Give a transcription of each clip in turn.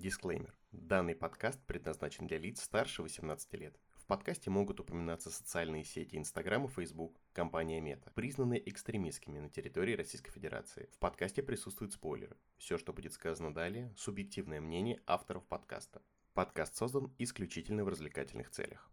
Дисклеймер. Данный подкаст предназначен для лиц старше 18 лет. В подкасте могут упоминаться социальные сети Instagram и Facebook, компания Мета, признанные экстремистскими на территории Российской Федерации. В подкасте присутствуют спойлеры. Все, что будет сказано далее, субъективное мнение авторов подкаста. Подкаст создан исключительно в развлекательных целях.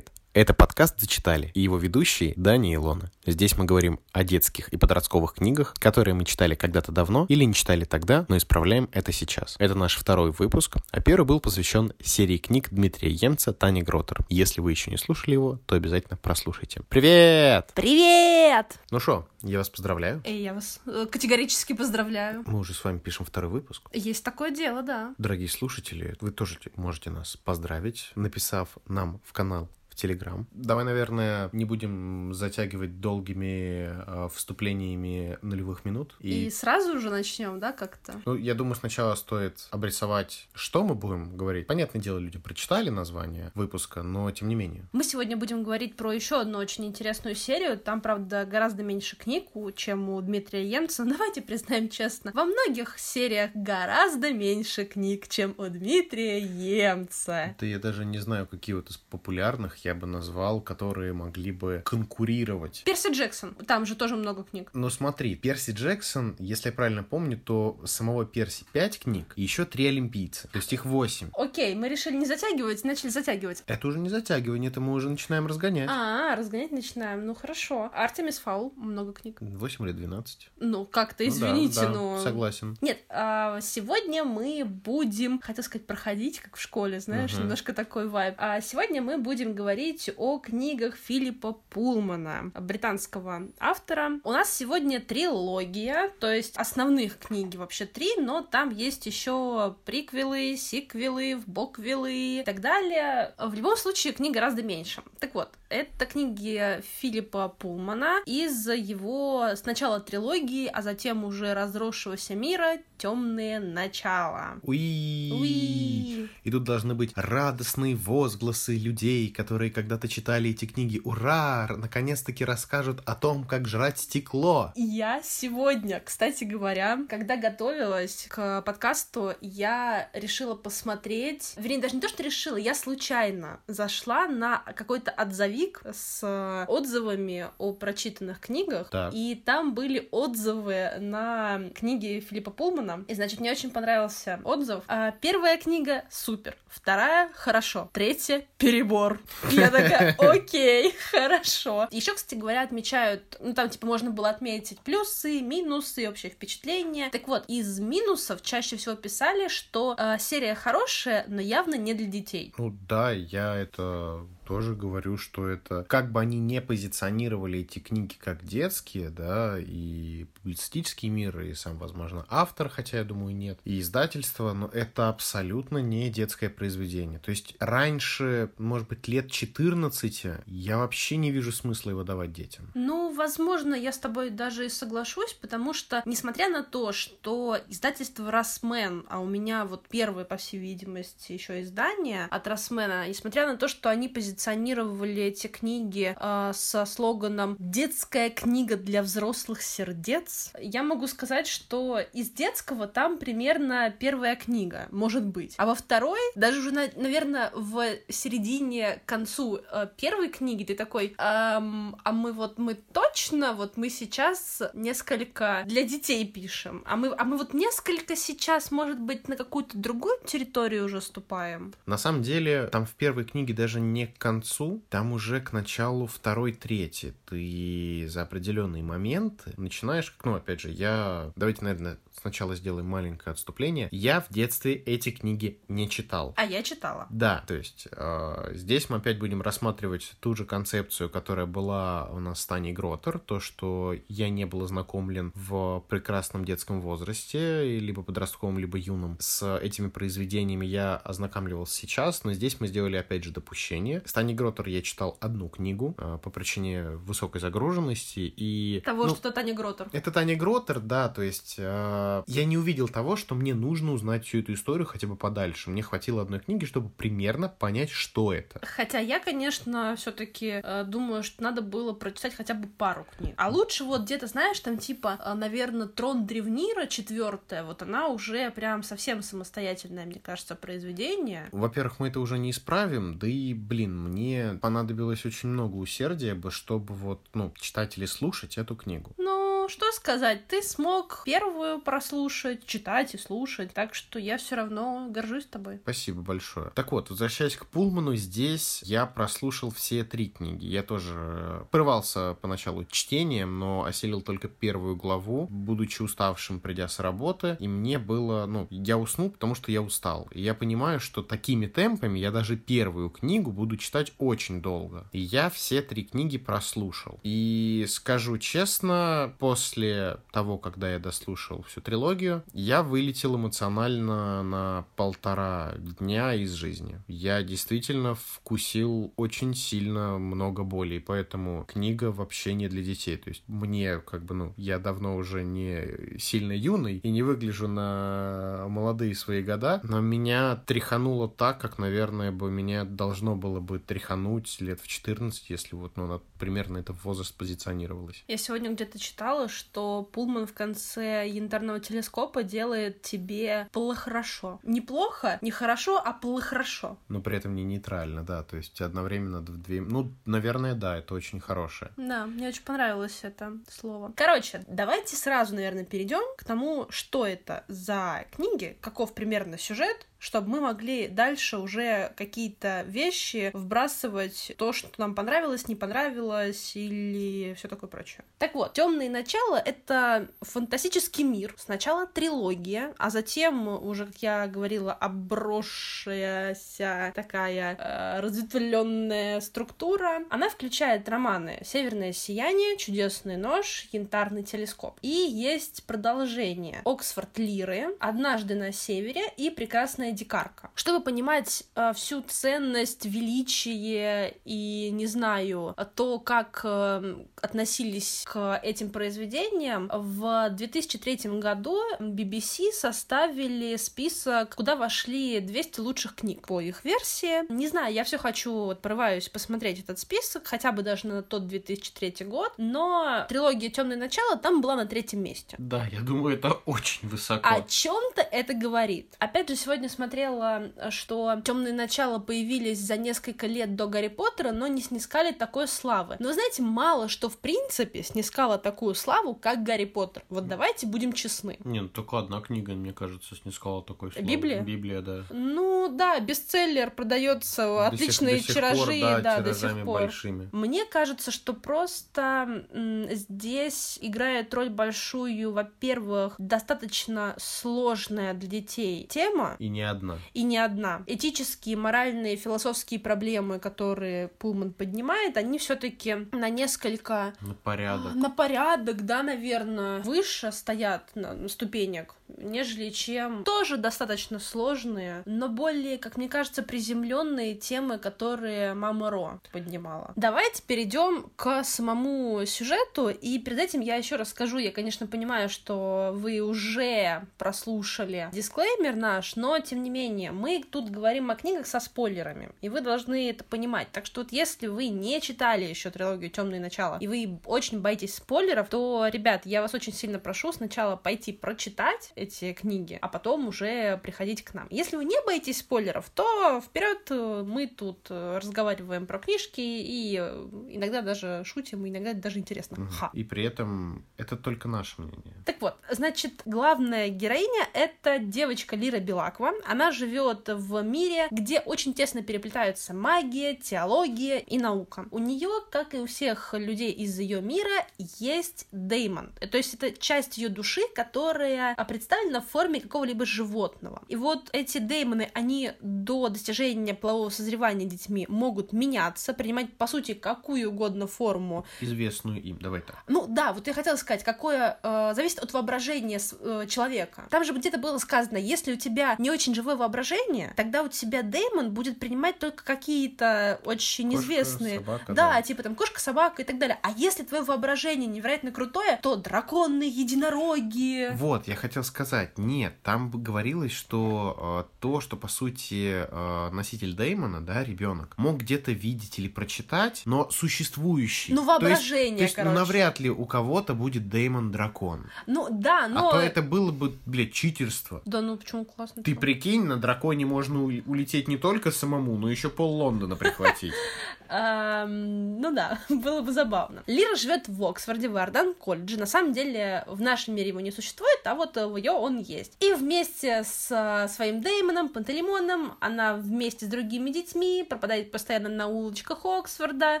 Это подкаст «Зачитали» и его ведущие Дани и Илона. Здесь мы говорим о детских и подростковых книгах, которые мы читали когда-то давно или не читали тогда, но исправляем это сейчас. Это наш второй выпуск, а первый был посвящен серии книг Дмитрия Емца «Тани Гротер». Если вы еще не слушали его, то обязательно прослушайте. Привет! Привет! Ну что, я вас поздравляю. И я вас э, категорически поздравляю. Мы уже с вами пишем второй выпуск. Есть такое дело, да. Дорогие слушатели, вы тоже можете нас поздравить, написав нам в канал Телеграм. Давай, наверное, не будем затягивать долгими э, вступлениями нулевых минут. И... и сразу же начнем, да, как-то? Ну, я думаю, сначала стоит обрисовать, что мы будем говорить. Понятное дело, люди прочитали название выпуска, но тем не менее. Мы сегодня будем говорить про еще одну очень интересную серию. Там, правда, гораздо меньше книг, чем у Дмитрия Емца. Давайте признаем честно, во многих сериях гораздо меньше книг, чем у Дмитрия Емца. Да я даже не знаю, какие вот из популярных я бы назвал, которые могли бы конкурировать. Перси Джексон, там же тоже много книг. Ну смотри, Перси Джексон, если я правильно помню, то самого Перси 5 книг, и еще 3 олимпийца, то есть их 8. Окей, мы решили не затягивать, начали затягивать. Это уже не затягивание, это мы уже начинаем разгонять. А, разгонять начинаем, ну хорошо. Артемис Фаул, много книг. 8 или 12. Ну, как-то, извините, ну, да, да, но... согласен. Нет, а, сегодня мы будем, хотел сказать, проходить, как в школе, знаешь, uh-huh. немножко такой вайб. А сегодня мы будем говорить говорить о книгах Филиппа Пулмана, британского автора. У нас сегодня трилогия, то есть основных книги вообще три, но там есть еще приквелы, сиквелы, боквелы и так далее. В любом случае, книг гораздо меньше. Так вот, это книги Филиппа Пулмана из его сначала трилогии, а затем уже разросшегося мира «Темные начала». Уи! Уи! И тут должны быть радостные возгласы людей, которые которые когда-то читали эти книги, ура, наконец-таки расскажут о том, как жрать стекло. Я сегодня, кстати говоря, когда готовилась к подкасту, я решила посмотреть, вернее, даже не то, что решила, я случайно зашла на какой-то отзывик с отзывами о прочитанных книгах, так. и там были отзывы на книги Филиппа Пулмана, и, значит, мне очень понравился отзыв. А, первая книга — супер, вторая — хорошо, третья — перебор. Я такая, окей, хорошо. Еще, кстати говоря, отмечают, ну там типа можно было отметить плюсы, минусы, общее впечатление. Так вот, из минусов чаще всего писали, что э, серия хорошая, но явно не для детей. Ну да, я это тоже говорю, что это, как бы они не позиционировали эти книги как детские, да, и публицистический мир, и сам, возможно, автор, хотя я думаю, нет, и издательство, но это абсолютно не детское произведение. То есть раньше, может быть, лет 14 я вообще не вижу смысла его давать детям. Ну, возможно, я с тобой даже и соглашусь, потому что, несмотря на то, что издательство Росмен, а у меня вот первое, по всей видимости, еще издание от Росмена, несмотря на то, что они позиционируют позиционировали эти книги э, со слоганом «Детская книга для взрослых сердец», я могу сказать, что из детского там примерно первая книга, может быть. А во второй, даже уже, на, наверное, в середине, концу э, первой книги ты такой, эм, а мы вот, мы точно, вот мы сейчас несколько для детей пишем, а мы, а мы вот несколько сейчас, может быть, на какую-то другую территорию уже ступаем. На самом деле, там в первой книге даже не концу, там уже к началу второй, третий, ты за определенные моменты начинаешь, ну, опять же, я... Давайте, наверное, сначала сделаем маленькое отступление. Я в детстве эти книги не читал. А я читала. Да, то есть э, здесь мы опять будем рассматривать ту же концепцию, которая была у нас с Таней Гротер, то, что я не был ознакомлен в прекрасном детском возрасте, либо подростковом, либо юном. С этими произведениями я ознакомливался сейчас, но здесь мы сделали, опять же, допущение. С Таней Гротер я читал одну книгу э, по причине высокой загруженности и... Того, ну, что Таня Гротер. Это Таня Гротер, да, то есть... Э, я не увидел того, что мне нужно узнать всю эту историю хотя бы подальше. Мне хватило одной книги, чтобы примерно понять, что это. Хотя я, конечно, все-таки э, думаю, что надо было прочитать хотя бы пару книг. А лучше вот где-то, знаешь, там типа, э, наверное, Трон Древнира четвертая, вот она уже прям совсем самостоятельное, мне кажется, произведение. Во-первых, мы это уже не исправим, да и, блин, мне понадобилось очень много усердия бы, чтобы вот, ну, читать или слушать эту книгу. Ну, что сказать, ты смог первую прослушать, читать и слушать, так что я все равно горжусь тобой. Спасибо большое. Так вот, возвращаясь к Пулману, здесь я прослушал все три книги. Я тоже прорывался поначалу чтением, но осилил только первую главу, будучи уставшим, придя с работы, и мне было, ну, я уснул, потому что я устал. И я понимаю, что такими темпами я даже первую книгу буду читать очень долго. И я все три книги прослушал. И скажу честно, после того, когда я дослушал всю трилогию, я вылетел эмоционально на полтора дня из жизни. Я действительно вкусил очень сильно много боли, поэтому книга вообще не для детей. То есть мне, как бы, ну, я давно уже не сильно юный и не выгляжу на молодые свои года, но меня тряхануло так, как, наверное, бы меня должно было бы тряхануть лет в 14, если вот, ну, примерно это возраст позиционировалось. Я сегодня где-то читала, что Пулман в конце янтарного телескопа делает тебе плохо-хорошо. Не плохо, не хорошо, а плохо-хорошо. Но при этом не нейтрально, да, то есть одновременно в две... Ну, наверное, да, это очень хорошее. Да, мне очень понравилось это слово. Короче, давайте сразу, наверное, перейдем к тому, что это за книги, каков примерно сюжет, чтобы мы могли дальше уже какие-то вещи вбрасывать, то, что нам понравилось, не понравилось или все такое прочее. Так вот, темные начала — это фантастический мир. Сначала трилогия, а затем уже, как я говорила, обросшаяся такая э, разветвленная структура. Она включает романы «Северное сияние», «Чудесный нож», «Янтарный телескоп». И есть продолжение «Оксфорд Лиры», «Однажды на севере» и «Прекрасная дикарка». Чтобы понимать э, всю ценность, величие и, не знаю, то, как э, относились к этим произведениям, в 2003 году BBC составили список, куда вошли 200 лучших книг по их версии. Не знаю, я все хочу, вот, порываюсь посмотреть этот список, хотя бы даже на тот 2003 год, но трилогия Темное начало там была на третьем месте. Да, я думаю, это очень высоко. О чем-то это говорит. Опять же, сегодня смотрела, что темные начала появились за несколько лет до Гарри Поттера, но не снискали такой славы. Но вы знаете, мало что в принципе снискало такую славу, как Гарри Поттер. Вот давайте будем честны. Не, ну только одна книга, мне кажется, снискала такой славу. Библия? Библия, да. Ну да, бестселлер продается, до отличные сих, до тиражи, сих пор, да, да, до сих пор. большими. Мне кажется, что просто здесь играет роль большую, во-первых, достаточно сложная для детей тема. И не одна. И не одна. Этические, моральные, философские проблемы, которые Пулман поднимает, они все-таки на несколько... На порядок. На порядок, да, наверное, выше стоят на, ступенек нежели чем тоже достаточно сложные, но более, как мне кажется, приземленные темы, которые Мама Ро поднимала. Давайте перейдем к самому сюжету, и перед этим я еще раз скажу, я, конечно, понимаю, что вы уже прослушали дисклеймер наш, но, тем не менее, мы тут говорим о книгах со спойлерами, и вы должны это понимать. Так что вот если вы не читали еще трилогию Темные начала, и вы очень боитесь спойлеров, то, ребят, я вас очень сильно прошу сначала пойти прочитать эти книги, а потом уже приходить к нам. Если вы не боитесь спойлеров, то вперед мы тут разговариваем про книжки и иногда даже шутим, и иногда даже интересно. Угу. Ха. И при этом это только наше мнение. Так вот, значит, главная героиня — это девочка Лира Белаква. Она живет в мире, где очень тесно переплетаются магия, теология и наука. У нее, как и у всех людей из ее мира, есть деймон. То есть это часть ее души, которая представлена в форме какого-либо животного. И вот эти деймоны, они до достижения полового созревания детьми могут меняться, принимать, по сути, какую угодно форму. Известную им, давай так. Ну да, вот я хотела сказать, какое э, зависит от воображения э, человека. Там же где-то было сказано, если у тебя не очень живое воображение, тогда у тебя деймон будет принимать только какие-то очень Кошка, известные... собака, да, да. типа там кошка, собака и так далее. А если твое воображение невероятно крутое, то драконы, единороги. Вот, я хотел сказать, нет, там говорилось, что э, то, что по сути э, носитель Деймона, да, ребенок, мог где-то видеть или прочитать, но существующий. Ну, воображение, то есть, то есть, ну, навряд ли у кого-то будет Деймон дракон. Ну, да, но... А то это было бы, блядь, читерство. Да, ну почему классно? Ты прикинь, на драконе можно улететь не только самому, но еще пол Лондона прихватить. Эм, ну да, было бы забавно. Лира живет в Оксфорде, в Ардан колледже. На самом деле в нашем мире его не существует, а вот в ее он есть. И вместе с э, своим Деймоном, Пантелеймоном, она вместе с другими детьми пропадает постоянно на улочках Оксфорда,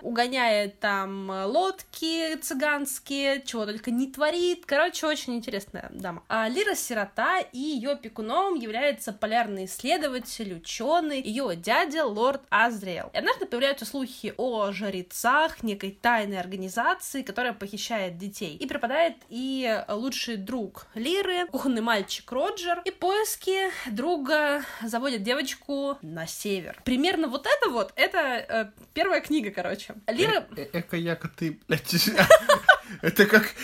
угоняет там э, лодки цыганские, чего только не творит. Короче, очень интересная дама. А Лира сирота, и ее опекуном является полярный исследователь, ученый, ее дядя лорд Азриэл. И однажды появляются слухи о жрецах некой тайной организации, которая похищает детей. И пропадает и лучший друг Лиры, кухонный мальчик Роджер. И поиски друга заводят девочку на север. Примерно вот это вот, это э, первая книга, короче. Лира... Э- э- Эка, яко ты, блядь, это как,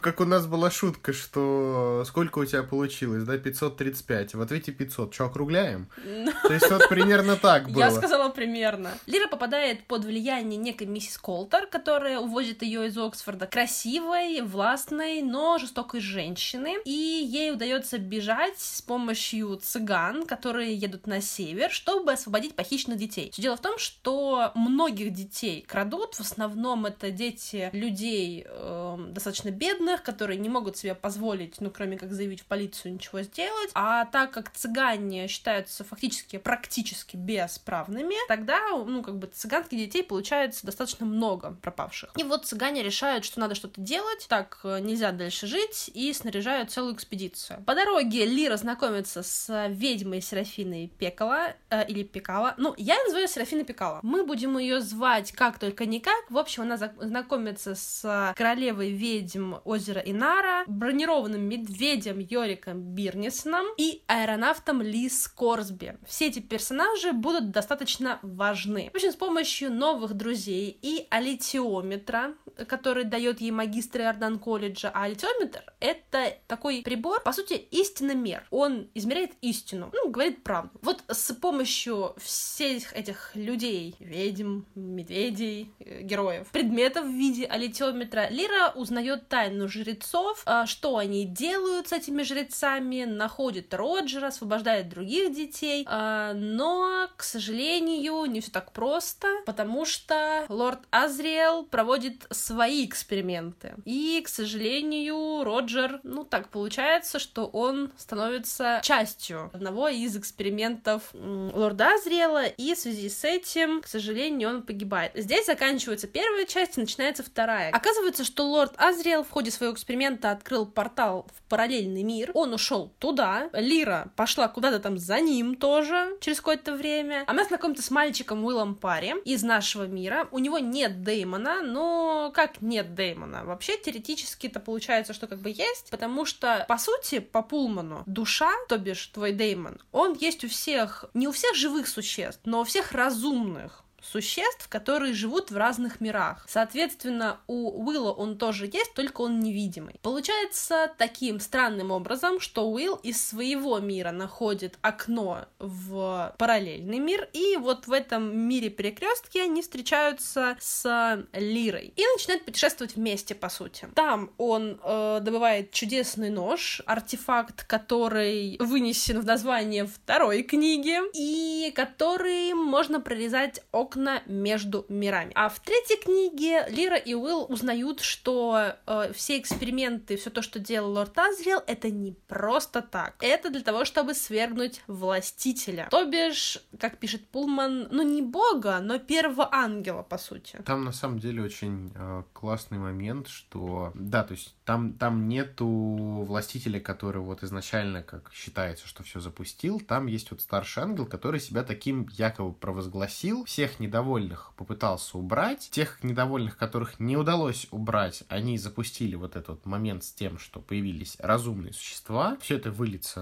как у нас была шутка, что сколько у тебя получилось, да, 535, в ответе 500, что, округляем? То есть вот примерно так было. Я сказала примерно. Лира попадает под влияние некой миссис Колтер, которая увозит ее из Оксфорда красивой, властной, но жестокой женщины. И ей удается бежать с помощью цыган, которые едут на север, чтобы освободить похищенных детей. Все дело в том, что многих детей крадут. В основном это дети людей эм, достаточно бедных, которые не могут себе позволить, ну, кроме как заявить в полицию, ничего сделать. А так как цыгане считаются фактически практически бесправными, тогда, ну, как бы цыганских детей получается достаточно много пропавших. И вот цыгане решают, что надо что-то делать, так э, нельзя дальше жить, и снаряжают целую экспедицию. По дороге Лира знакомится с ведьмой Серафиной Пекала, э, или Пекала. Ну, я называю Серафина Пекала. Мы будем ее звать как только никак. В общем, она знакомится с королевой ведьм озера Инара, бронированным медведем Йориком Бирнисоном и аэронавтом Лиз Корсби. Все эти персонажи будут достаточно важны. В общем, с помощью новых друзей и алитиометра, который дает ей магистр Иордан колледжа, а алитиометр — это такой прибор, по сути, истиномер. Он измеряет истину, ну, говорит правду. Вот с помощью всех этих людей, ведьм, медведей, э, героев, предметов в виде алитиометра, Лира узнает тайну жрецов, а, что они делают с этими жрецами, находит Роджера, освобождает других детей, а, но, к сожалению, не все так просто, потому что лорд Азриэл проводит свои эксперименты. И, к сожалению, Роджер, ну так получается, что он становится частью одного из экспериментов лорда Азриэла, и в связи с этим, к сожалению, он погибает. Здесь заканчивается первая часть начинается вторая. Оказывается, что лорд Азриэл в ходе своего эксперимента открыл портал в параллельный мир. Он ушел туда. Лира пошла куда-то там за ним тоже через какое-то время. Она знакомится с мальчиком Уиллом Парри из нашего мира. У него нет Деймона, но как нет Деймона? Вообще, теоретически это получается, что как бы есть, потому что, по сути, по Пулману, душа, то бишь твой Деймон, он есть у всех, не у всех живых существ, но у всех разумных существ, которые живут в разных мирах. Соответственно, у Уилла он тоже есть, только он невидимый. Получается таким странным образом, что Уилл из своего мира находит окно в параллельный мир, и вот в этом мире перекрестки они встречаются с Лирой и начинают путешествовать вместе, по сути. Там он э, добывает чудесный нож, артефакт, который вынесен в название второй книги, и который можно прорезать окна между мирами. А в третьей книге Лира и Уилл узнают, что э, все эксперименты, все то, что делал лорд Азриэл, это не просто так. Это для того, чтобы свергнуть властителя. То бишь, как пишет Пулман, ну не бога, но первого ангела, по сути. Там на самом деле очень э, классный момент, что да, то есть там, там нету властителя, который вот изначально, как считается, что все запустил, там есть вот старший ангел, который себя таким якобы провозгласил, всех недовольных попытался убрать, тех недовольных, которых не удалось убрать, они запустили вот этот момент с тем, что появились разумные существа, все это выльется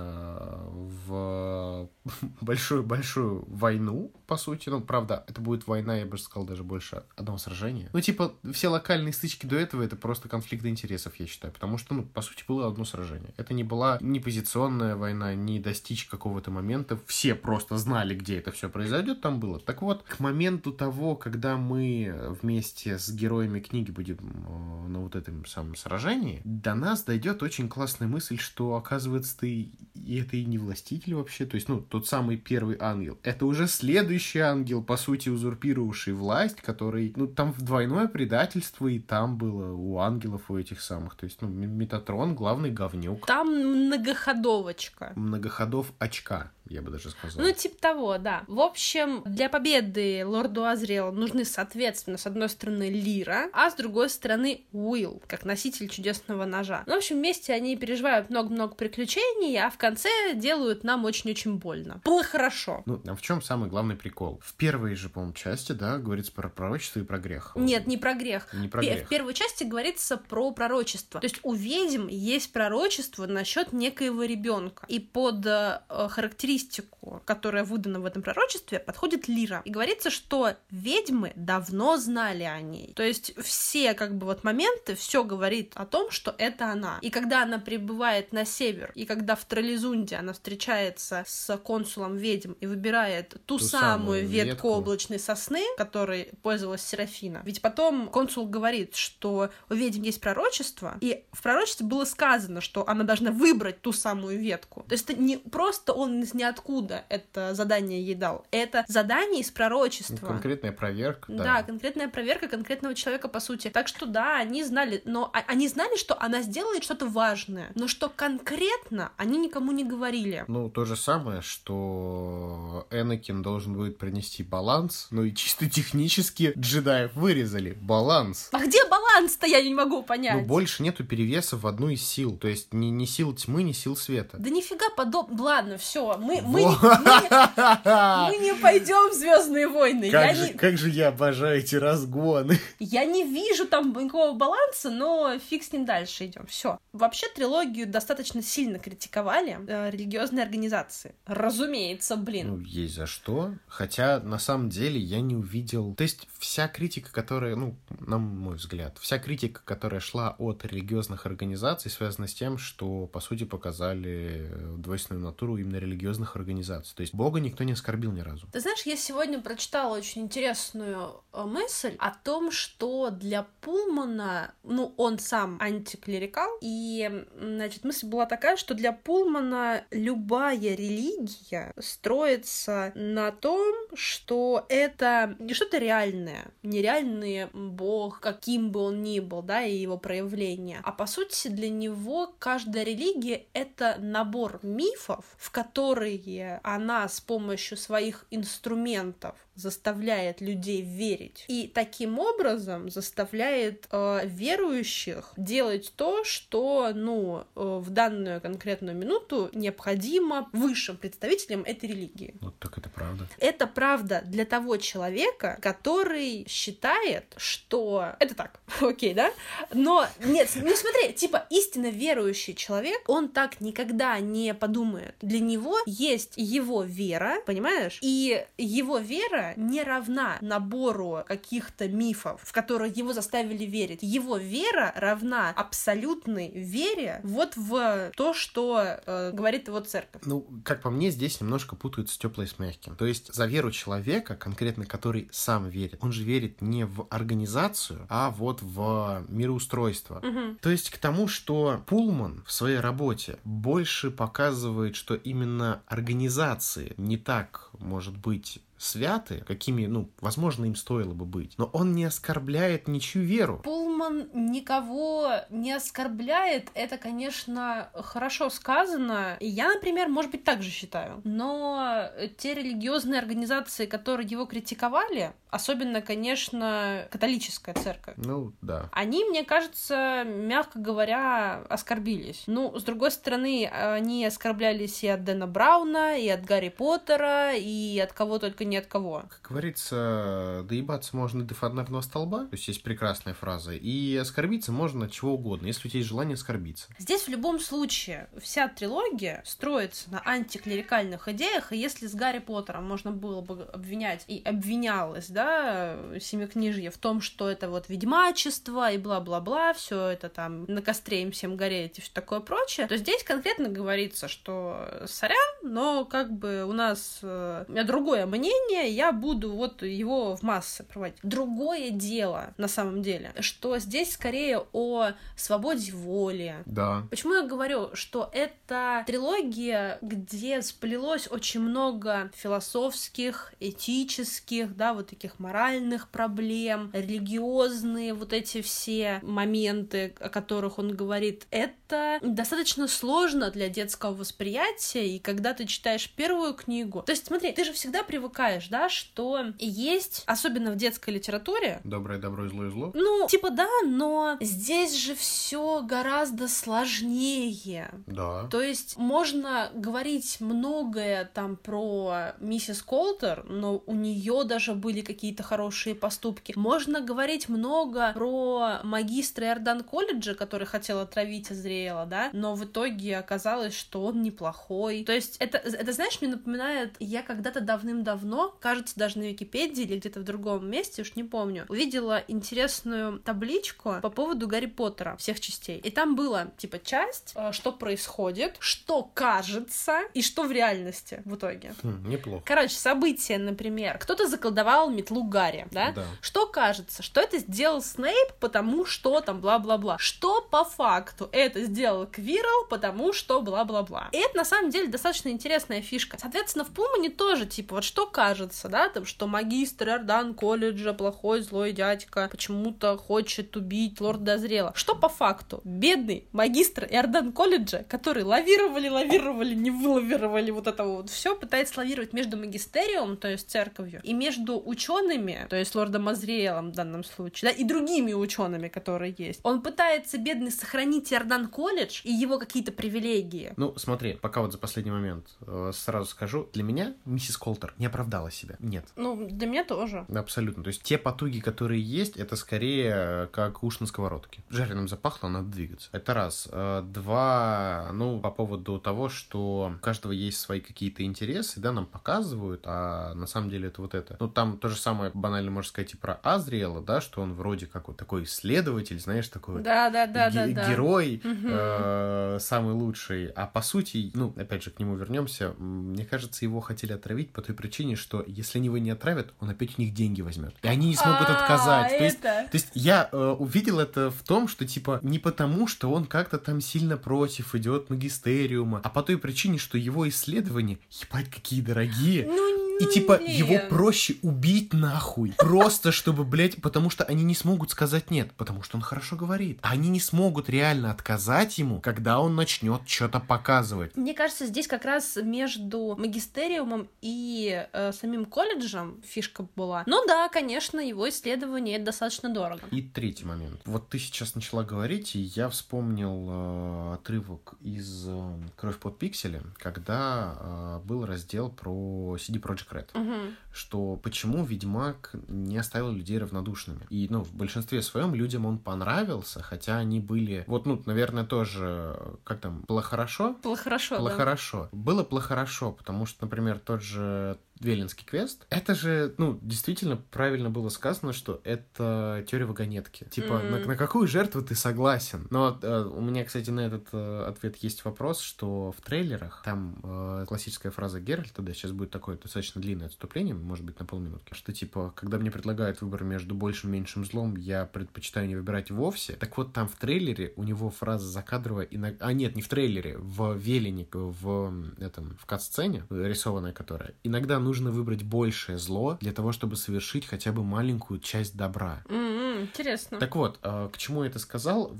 в большую-большую войну, по сути, ну, правда, это будет война, я бы сказал, даже больше одного сражения. Ну, типа, все локальные стычки до этого, это просто конфликт интересов, я считаю. Считаю, потому что, ну, по сути, было одно сражение. Это не была ни позиционная война, ни достичь какого-то момента. Все просто знали, где это все произойдет, там было. Так вот, к моменту того, когда мы вместе с героями книги будем э, на вот этом самом сражении, до нас дойдет очень классная мысль, что, оказывается, ты и это и не властитель вообще, то есть, ну, тот самый первый ангел. Это уже следующий ангел, по сути, узурпировавший власть, который, ну, там двойное предательство и там было у ангелов, у этих самых. То есть, ну, Метатрон главный говнюк. Там многоходовочка. Многоходов очка я бы даже сказал. Ну, типа того, да. В общем, для победы лорду Азриэлу нужны, соответственно, с одной стороны Лира, а с другой стороны Уилл, как носитель чудесного ножа. Ну, в общем, вместе они переживают много-много приключений, а в конце делают нам очень-очень больно. Было хорошо. Ну, а в чем самый главный прикол? В первой же, по-моему, части, да, говорится про пророчество и про грех. Нет, не про грех. Не про грех. В первой части говорится про пророчество. То есть у ведьм есть пророчество насчет некоего ребенка. И под э, характеристикой характеристику, которая выдана в этом пророчестве, подходит Лира. И говорится, что ведьмы давно знали о ней. То есть все как бы вот моменты, все говорит о том, что это она. И когда она прибывает на север, и когда в Троллизунде она встречается с консулом ведьм и выбирает ту, ту самую, самую ветку, ветку облачной сосны, которой пользовалась Серафина, ведь потом консул говорит, что у ведьм есть пророчество, и в пророчестве было сказано, что она должна выбрать ту самую ветку. То есть это не просто он из ниоткуда это задание ей дал. Это задание из пророчества. Конкретная проверка, да. Да, конкретная проверка конкретного человека, по сути. Так что да, они знали, но а, они знали, что она сделает что-то важное, но что конкретно они никому не говорили. Ну, то же самое, что Энакин должен будет принести баланс, ну и чисто технически джедаев вырезали. Баланс. А где баланс-то, я не могу понять. Ну, больше нету перевеса в одну из сил. То есть ни, ни сил тьмы, ни сил света. Да нифига подобного. Ладно, все, мы, мы, мы, мы не пойдем в Звездные войны. Как, я же, не... как же я обожаю эти разгоны. Я не вижу там никакого баланса, но фиг с ним дальше идем. Все. Вообще трилогию достаточно сильно критиковали э, религиозные организации. Разумеется, блин. Ну, есть за что. Хотя, на самом деле, я не увидел... То есть, вся критика, которая, ну, на мой взгляд, вся критика, которая шла от религиозных организаций, связана с тем, что, по сути, показали э, двойственную натуру именно религиозных организаций. То есть Бога никто не оскорбил ни разу. Ты знаешь, я сегодня прочитала очень интересную э, мысль о том, что для Пулмана, ну, он сам антиклерикал, и, значит, мысль была такая, что для Пулмана любая религия строится на том, что это не что-то реальное, нереальный бог, каким бы он ни был, да, и его проявление, а по сути для него каждая религия — это набор мифов, в которые она с помощью своих инструментов заставляет людей верить. И таким образом заставляет э, верующих делать то, что, ну, э, в данную конкретную минуту необходимо высшим представителям этой религии. Вот так это правда. Это правда для того человека, который считает, что... Это так, окей, да? Но, нет, ну смотри, типа, истинно верующий человек, он так никогда не подумает. Для него есть его вера, понимаешь? И его вера не равна набору каких-то мифов, в которые его заставили верить. Его вера равна абсолютной вере вот в то, что э, говорит его церковь. Ну, как по мне, здесь немножко путаются теплое с мягким. То есть за веру человека, конкретно который сам верит, он же верит не в организацию, а вот в мироустройство. Угу. То есть к тому, что Пулман в своей работе больше показывает, что именно организации не так, может быть, святы, какими, ну, возможно, им стоило бы быть. Но он не оскорбляет ничью веру. Пулман никого не оскорбляет. Это, конечно, хорошо сказано. И я, например, может быть, так же считаю. Но те религиозные организации, которые его критиковали, особенно, конечно, католическая церковь. Ну, да. Они, мне кажется, мягко говоря, оскорбились. Ну, с другой стороны, они оскорблялись и от Дэна Брауна, и от Гарри Поттера, и от кого только не от кого. Как говорится, доебаться можно до фонарного столба. То есть есть прекрасная фраза. И оскорбиться можно от чего угодно, если у тебя есть желание оскорбиться. Здесь в любом случае вся трилогия строится на антиклерикальных идеях, и если с Гарри Поттером можно было бы обвинять и обвинялось, да, семикнижье в том, что это вот ведьмачество и бла-бла-бла, все это там на костре им всем гореть и все такое прочее, то здесь конкретно говорится, что сорян, но как бы у нас э, у меня другое мнение, я буду вот его в массы проводить. Другое дело, на самом деле, что здесь скорее о свободе воли. Да. Почему я говорю, что это трилогия, где сплелось очень много философских, этических, да, вот таких моральных проблем, религиозные вот эти все моменты, о которых он говорит. Это достаточно сложно для детского восприятия, и когда ты читаешь первую книгу, то есть смотри, ты же всегда привыкаешь, да, что есть, особенно в детской литературе, Доброе добро и злое зло. ну, типа да, но здесь же все гораздо сложнее. Да. То есть можно говорить многое там про миссис Колтер, но у нее даже были какие-то хорошие поступки. Можно говорить много про магистра Иордан колледжа, который хотел отравить Азриэла, да, но в итоге оказалось, что он неплохой. То есть это, это знаешь, мне напоминает, я когда-то давным-давно, кажется, даже на Википедии или где-то в другом месте, уж не помню, увидела интересную табличку по поводу Гарри Поттера всех частей. И там было, типа, часть, э, что происходит, что кажется и что в реальности в итоге. Хм, неплохо. Короче, события, например, кто-то заколдовал метлу Гарри, да? Да. Что кажется, что это сделал Снейп, потому что там бла-бла-бла. Что по факту это сделал Квирл, потому что бла-бла-бла. И это на самом деле достаточно интересная фишка. Соответственно, в Пумане тоже, типа, вот что кажется, да, там, что магистр Иордан колледжа, плохой злой дядька, почему-то хочет убить лорда Дозрела. Что по факту? Бедный магистр Иордан колледжа, который лавировали, лавировали, не вылавировали вот это вот все, пытается лавировать между магистериумом, то есть церковью, и между учеными, то есть лордом Азриэлом в данном случае, да, и другими учеными, которые есть. Он пытается, бедный, сохранить Иордан колледж и его какие-то привилегии. Ну, смотри, пока вот за последний момент э, сразу скажу, для меня миссис Колтер не оправдала себя. Нет. Ну, для меня тоже. Абсолютно. То есть те потуги, которые есть, это скорее э, как уж на сковородке. Жареным запахло, надо двигаться. Это раз. Э, Два, ну, по поводу того, что у каждого есть свои какие-то интересы, да, нам показывают, а на самом деле это вот это. Ну, там то же самое банально можно сказать и про Азриэла, да, что он вроде как вот такой исследователь, знаешь, такой Да, да, да, да, да. герой э, самый лучший. А по сути, ну, опять же, к нему вернемся. Мне кажется, его хотели отравить по той причине, что если они его не отравят, он опять у них деньги возьмет. И они не смогут А, отказать. То есть, то есть я э, увидел это в том, что типа не потому, что он как-то там сильно против идет магистериума, а по той причине, что его исследования, ебать, какие дорогие. Ну, И ну, типа блин. его проще убить нахуй. Просто чтобы, блядь, потому что они не смогут сказать нет, потому что он хорошо говорит. Они не смогут реально отказать ему, когда он начнет что-то показывать. Мне кажется, здесь как раз между магистериумом и э, самим колледжем фишка была. Ну да, конечно, его исследование это достаточно дорого. И третий момент. Вот ты сейчас начала говорить, и я вспомнил э, отрывок из э, «Кровь под пикселя», когда э, был раздел про CD Projekt Red. Мгм. что почему Ведьмак не оставил людей равнодушными. И, ну, в большинстве своем людям он понравился, хотя они были, вот, ну, наверное, тоже, как там, было хорошо? Было хорошо, Было да. Было было хорошо, потому что, например, тот же Велинский квест, это же, ну, действительно правильно было сказано, что это теория вагонетки. Типа, Мгм. на, на какую жертву ты согласен? Но э, у меня, кстати, на этот э, ответ есть вопрос, что в трейлерах там э, классическая фраза Геральта, да, сейчас будет такое достаточно длинное отступление, может быть, на полминутки, что, типа, когда мне предлагают выбор между большим и меньшим злом, я предпочитаю не выбирать вовсе. Так вот, там в трейлере у него фраза закадровая, иногда... а нет, не в трейлере, в Велине, в этом, в кат-сцене, рисованная которая, иногда нужно выбрать большее зло для того, чтобы совершить хотя бы маленькую часть добра. М-м, интересно. Так вот, э, к чему я это сказал?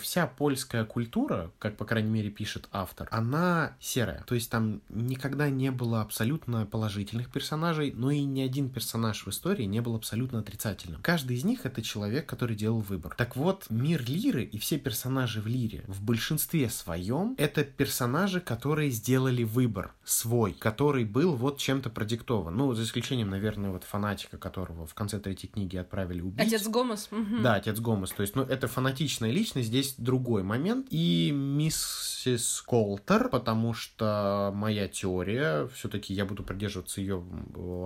Вся польская культура, как, по крайней мере, пишет автор, она серая. То есть там никогда не было абсолютно положительных персонажей, но и ни один персонаж в истории не был абсолютно отрицательным. Каждый из них — это человек, который делал выбор. Так вот, мир Лиры и все персонажи в Лире в большинстве своем — это персонажи, которые сделали выбор свой, который был вот чем-то продиктован. Ну, за исключением, наверное, вот фанатика, которого в конце третьей книги отправили убить. Отец. Гомес. Угу. Да, отец Гомес. То есть, ну, это фанатичная личность, здесь другой момент. И миссис Колтер, потому что моя теория, все-таки я буду придерживаться ее,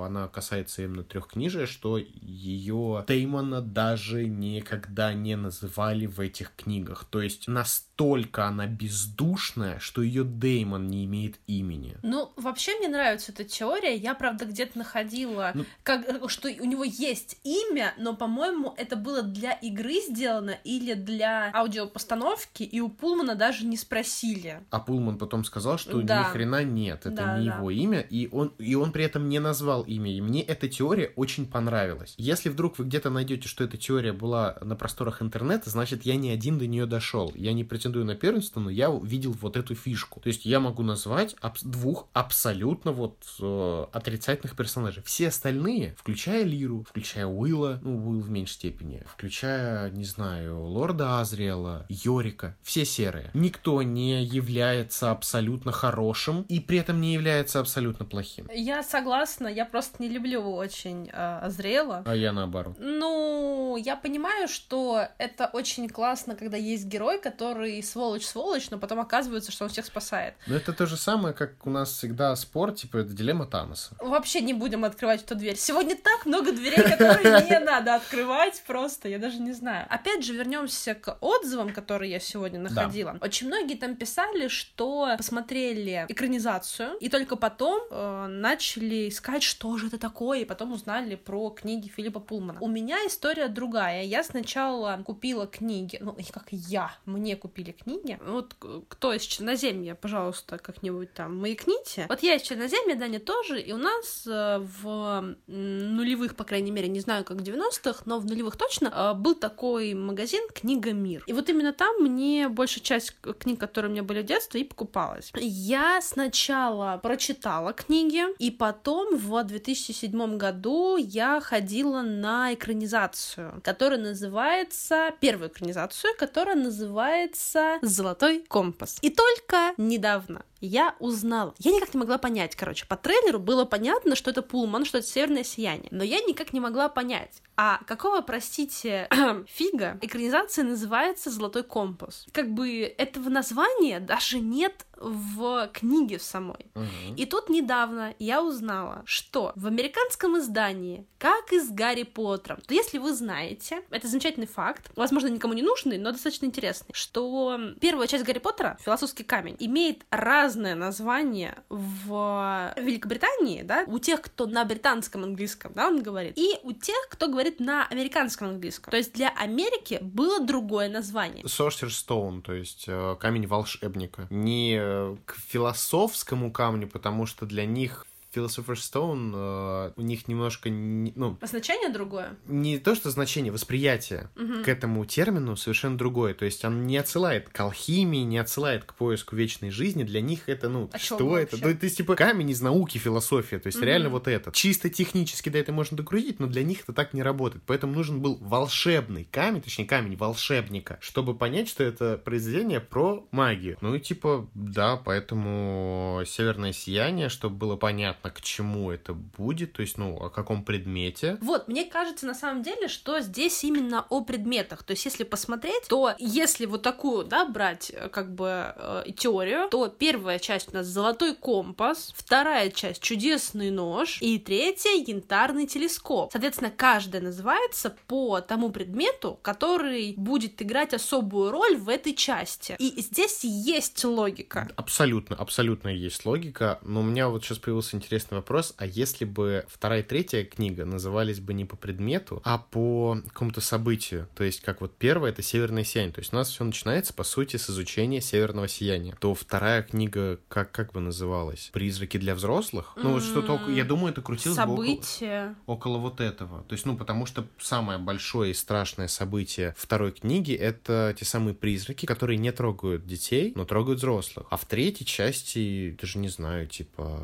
она касается именно трех книжек, что ее Теймона даже никогда не называли в этих книгах. То есть настолько она бездушная, что ее Деймон не имеет имени. Ну, вообще мне нравится эта теория. Я, правда, где-то находила, ну, как, что у него есть имя, но, по-моему, это было для игры сделано или для аудиопостановки, и у Пулмана даже не спросили. А Пулман потом сказал, что да. ни хрена нет, это да, не да. его имя, и он, и он при этом не назвал имя. И мне эта теория очень понравилась. Если вдруг вы где-то найдете, что эта теория была на просторах интернета, значит, я не один до нее дошел. Я не претендую на первенство, но я увидел вот эту фишку. То есть я могу назвать аб- двух абсолютно вот э, отрицательных персонажей. Все остальные, включая Лиру, включая Уилла, ну, Уилл в меньшей степени, включая, не знаю, Лорда Азриэла, Йорика, все серые. Никто не является абсолютно хорошим и при этом не является абсолютно плохим. Я согласна, я просто не люблю очень э, Азриэла. А я наоборот. Ну, я понимаю, что это очень классно, когда есть герой, который сволочь-сволочь, но потом оказывается, что он всех спасает. Но это то же самое, как у нас всегда спор, типа, это дилемма Таноса. Вообще не будем открывать эту дверь. Сегодня так много дверей, которые не надо открывать просто, я даже не знаю. Опять же, вернемся к отзывам, которые я сегодня находила. Да. Очень многие там писали, что посмотрели экранизацию, и только потом э, начали искать, что же это такое, и потом узнали про книги Филиппа Пулмана. У меня история другая. Я сначала купила книги, ну, как я, мне купили книги. Вот кто из Черноземья, пожалуйста, как-нибудь там маякните. Вот я из Черноземья, Даня тоже, и у нас э, в нулевых, по крайней мере, не знаю, как в 90-х, но в нулевых точно, э, был такой магазин «Книга Мир». И вот именно там мне большая часть книг, которые у меня были в детстве, и покупалась. Я сначала прочитала книги, и потом в 2007 году я ходила на экранизацию, которая называется, первую экранизацию, которая называется «Золотой компас». И только недавно я узнала. Я никак не могла понять, короче, по трейлеру было понятно, что это Пулман, что это Северное Сияние, но я никак не могла понять, а какого, простите, фига экранизация называется «Золотой компас». Как бы этого названия даже нет в книге в самой. Угу. И тут недавно я узнала, что в американском издании, как и с Гарри Поттером, то если вы знаете, это замечательный факт, возможно, никому не нужный, но достаточно интересный, что первая часть Гарри Поттера, «Философский камень», имеет разное название в Великобритании, да, у тех, кто на британском английском, да, он говорит, и у тех, кто говорит на американском английском. То есть для Америки было другое название. Sorcerer's Stone, то есть э, камень волшебника. Не к философскому камню, потому что для них Philosopher's Stone э, у них немножко, не, ну... Значение другое? Не то, что значение, восприятие угу. к этому термину совершенно другое. То есть он не отсылает к алхимии, не отсылает к поиску вечной жизни. Для них это, ну, а что это? Ну, то есть, типа, камень из науки, философия. То есть угу. реально вот это. Чисто технически до это можно докрутить, но для них это так не работает. Поэтому нужен был волшебный камень, точнее, камень волшебника, чтобы понять, что это произведение про магию. Ну и типа, да, поэтому северное сияние, чтобы было понятно, понятно, к чему это будет, то есть, ну, о каком предмете. Вот, мне кажется, на самом деле, что здесь именно о предметах. То есть, если посмотреть, то если вот такую, да, брать э, как бы э, теорию, то первая часть у нас золотой компас, вторая часть чудесный нож и третья янтарный телескоп. Соответственно, каждая называется по тому предмету, который будет играть особую роль в этой части. И здесь есть логика. Абсолютно, абсолютно есть логика, но у меня вот сейчас появился интерес интересный вопрос, а если бы вторая и третья книга назывались бы не по предмету, а по какому-то событию, то есть как вот первая — это «Северное сияние», то есть у нас все начинается, по сути, с изучения северного сияния, то вторая книга как, как бы называлась? «Призраки для взрослых»? Ну вот что-то, я думаю, это крутилось События. Бы около, около вот этого. То есть, ну, потому что самое большое и страшное событие второй книги — это те самые призраки, которые не трогают детей, но трогают взрослых. А в третьей части, даже не знаю, типа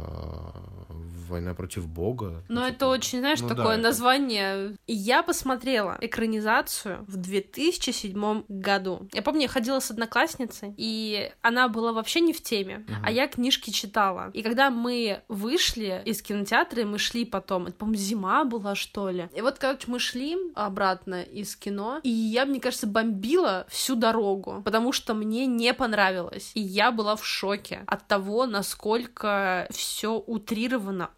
Война против Бога. Но это очень, знаешь, ну, такое да, название. Я посмотрела экранизацию в 2007 году. Я помню, я ходила с одноклассницей, и она была вообще не в теме, Мгм. а я книжки читала. И когда мы вышли из кинотеатра, и мы шли потом, это, по-моему, зима была, что ли. И вот, короче, мы шли обратно из кино, и я, мне кажется, бомбила всю дорогу, потому что мне не понравилось. И я была в шоке от того, насколько все утрировано,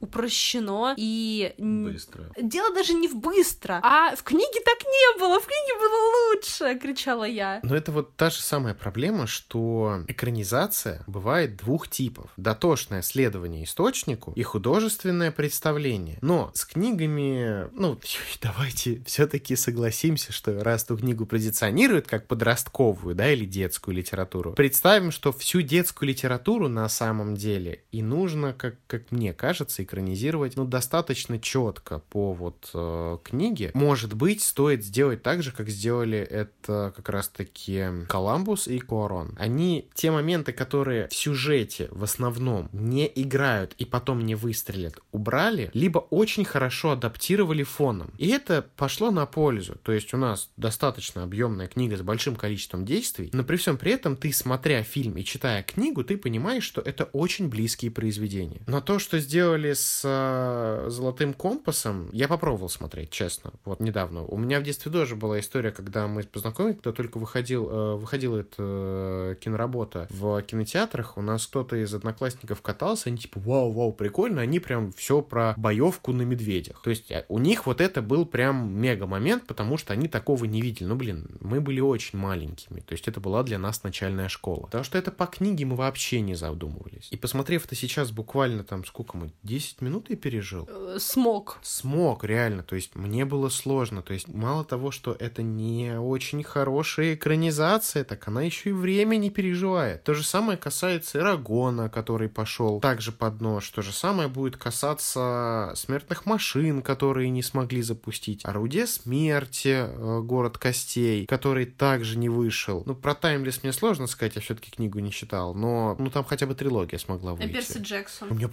упрощено и... Быстро. Дело даже не в быстро, а в книге так не было, в книге было лучше, кричала я. Но это вот та же самая проблема, что экранизация бывает двух типов. Дотошное следование источнику и художественное представление. Но с книгами, ну, давайте все-таки согласимся, что раз ту книгу позиционируют как подростковую, да, или детскую литературу, представим, что всю детскую литературу на самом деле и нужно, как, как мне кажется, экранизировать, ну, достаточно четко по вот э, книге. Может быть, стоит сделать так же, как сделали это как раз-таки Коламбус и Куарон. Они те моменты, которые в сюжете в основном не играют и потом не выстрелят, убрали, либо очень хорошо адаптировали фоном. И это пошло на пользу. То есть у нас достаточно объемная книга с большим количеством действий, но при всем при этом ты, смотря фильм и читая книгу, ты понимаешь, что это очень близкие произведения. Но то, что сделали с э, Золотым компасом, я попробовал смотреть, честно. Вот недавно. У меня в детстве тоже была история, когда мы познакомились, когда только выходил, э, выходила эта э, киноработа в кинотеатрах, у нас кто-то из одноклассников катался, они типа, вау, вау, прикольно, они прям все про боевку на медведях. То есть э, у них вот это был прям мега момент, потому что они такого не видели. Ну, блин, мы были очень маленькими, то есть это была для нас начальная школа. Потому что это по книге мы вообще не задумывались. И посмотрев это сейчас буквально там, сколько мы, 10 минут я пережил? Э, Смог. смог, реально. То есть мне было сложно. То есть мало того, что это не очень хорошая экранизация, так она еще и время не переживает. То же самое касается Эрагона, который пошел также под нож. То же самое будет касаться смертных машин, которые не смогли запустить. Орудие смерти, э, город костей, который также не вышел. Ну, про Таймлес мне сложно сказать, я все-таки книгу не читал, но ну там хотя бы трилогия смогла выйти. Перси Джексон. Мне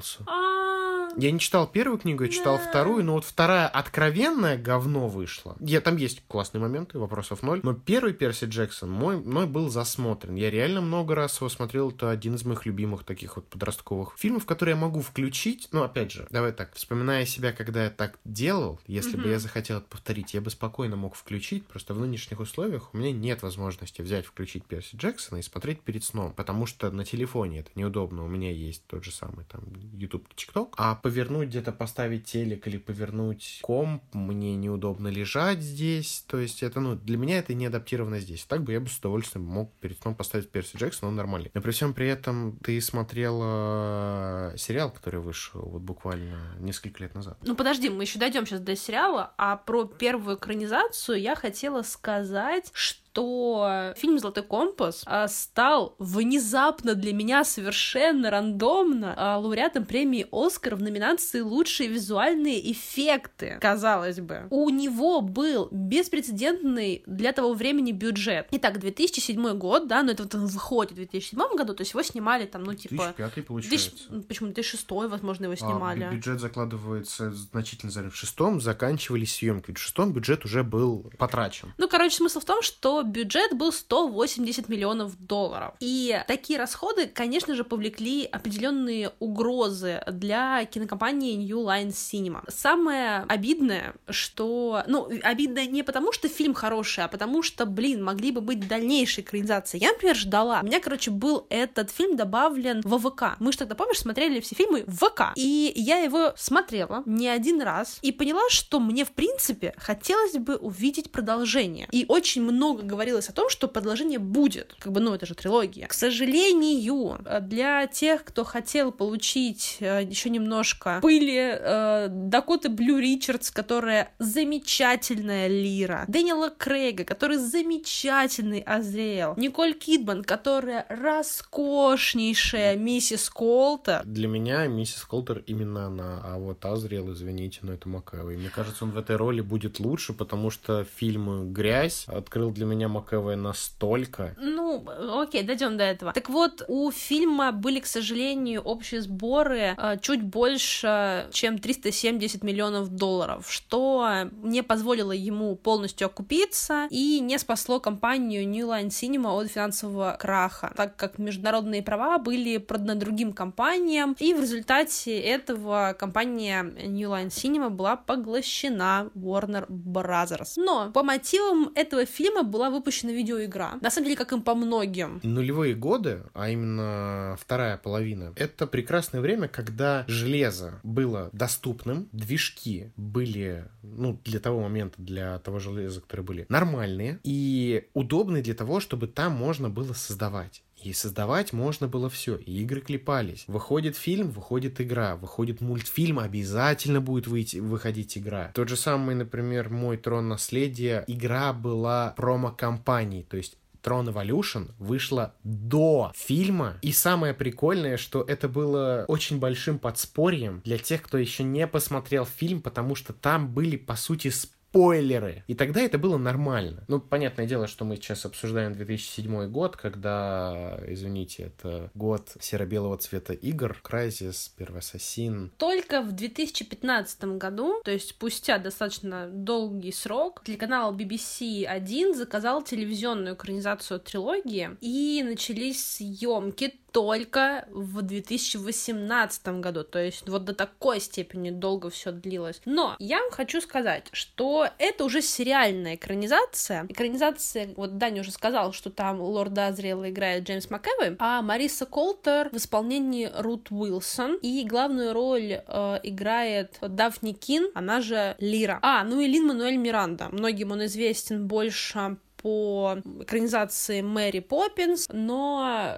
понравился. А, Я не читал первую книгу, я читал Да. вторую, но вот вторая откровенное говно вышла. Я, там есть классные моменты, вопросов ноль. Но первый Перси Джексон мой, мой был засмотрен. Я реально много раз его смотрел. Это один из моих любимых таких вот подростковых фильмов, которые я могу включить. Ну, опять же, давай так, вспоминая себя, когда я так делал, если бы Мгм. я захотел это повторить, я бы спокойно мог включить. Просто в нынешних условиях у меня нет возможности взять, включить Перси Джексона и смотреть перед сном. Потому что на телефоне это неудобно. У меня есть тот же самый там YouTube, TikTok. А повернуть где-то, поставить телек или повернуть комп, мне неудобно лежать здесь. То есть это, ну, для меня это не адаптировано здесь. Так бы я бы с удовольствием мог перед сном поставить Перси Джексона, он нормальный. Но при всем при этом ты смотрела сериал, который вышел вот буквально несколько лет назад. Ну подожди, мы еще дойдем сейчас до сериала, а про первую экранизацию я хотела сказать, что фильм «Золотой компас» а, стал внезапно для меня совершенно рандомно а, лауреатом премии «Оскар» в номинации «Лучшие визуальные эффекты», казалось бы. У него был беспрецедентный для того времени бюджет. Итак, 2007 год, да, но это вот он выходит в 2007 году, то есть его снимали там, ну, типа... 2005 Тысяч... получается. Почему 2006, возможно, его А, снимали. бю- бюджет закладывается значительно за В шестом заканчивались съемки. В шестом бюджет уже был потрачен. Ну, короче, смысл в том, что бюджет был 180 миллионов долларов. И такие расходы, конечно же, повлекли определенные угрозы для кинокомпании New Line Cinema. Самое обидное, что... Ну, обидное не потому, что фильм хороший, а потому что, блин, могли бы быть дальнейшие экранизации. Я, например, ждала. У меня, короче, был этот фильм добавлен в ВК. Мы же тогда, помнишь, смотрели все фильмы в ВК. И я его смотрела не один раз и поняла, что мне, в принципе, хотелось бы увидеть продолжение. И очень много говорилось о том, что продолжение будет. Как бы, ну, это же трилогия. К сожалению, для тех, кто хотел получить э, еще немножко пыли э, Дакоты Блю Ричардс, которая замечательная Лира, Дэниела Крейга, который замечательный Азриэл, Николь Кидман, которая роскошнейшая миссис Колта, Для меня миссис Колтер именно она, а вот Азриэл, извините, но это Макэвой. Мне кажется, он в этой роли будет лучше, потому что фильм «Грязь» открыл для меня меня МакЭве настолько. Ну, окей, дойдем до этого. Так вот, у фильма были, к сожалению, общие сборы э, чуть больше, чем 370 миллионов долларов, что не позволило ему полностью окупиться и не спасло компанию New Line Cinema от финансового краха, так как международные права были проданы другим компаниям, и в результате этого компания New Line Cinema была поглощена Warner Brothers. Но по мотивам этого фильма была выпущена видеоигра. На самом деле, как и по многим. Нулевые годы, а именно вторая половина, это прекрасное время, когда железо было доступным, движки были, ну, для того момента, для того железа, которые были нормальные и удобные для того, чтобы там можно было создавать. И создавать можно было все, и игры клепались. Выходит фильм, выходит игра, выходит мультфильм, обязательно будет выйти, выходить игра. Тот же самый, например, «Мой трон наследия», игра была промо-компанией, то есть Tron Evolution вышла до фильма. И самое прикольное, что это было очень большим подспорьем для тех, кто еще не посмотрел фильм, потому что там были, по сути, спойлеры спойлеры. И тогда это было нормально. Ну, понятное дело, что мы сейчас обсуждаем 2007 год, когда, извините, это год серо-белого цвета игр, Crysis, Первый Ассасин. Только в 2015 году, то есть спустя достаточно долгий срок, телеканал BBC 1 заказал телевизионную экранизацию трилогии, и начались съемки только в 2018 году, то есть вот до такой степени долго все длилось. Но я вам хочу сказать, что это уже сериальная экранизация. Экранизация, вот Даня уже сказал, что там Лорд Азриэл играет Джеймс МакЭвой, а Мариса Колтер в исполнении Рут Уилсон, и главную роль э, играет Дафни Кин, она же Лира. А, ну и Лин Мануэль Миранда. Многим он известен больше по экранизации Мэри Поппинс, но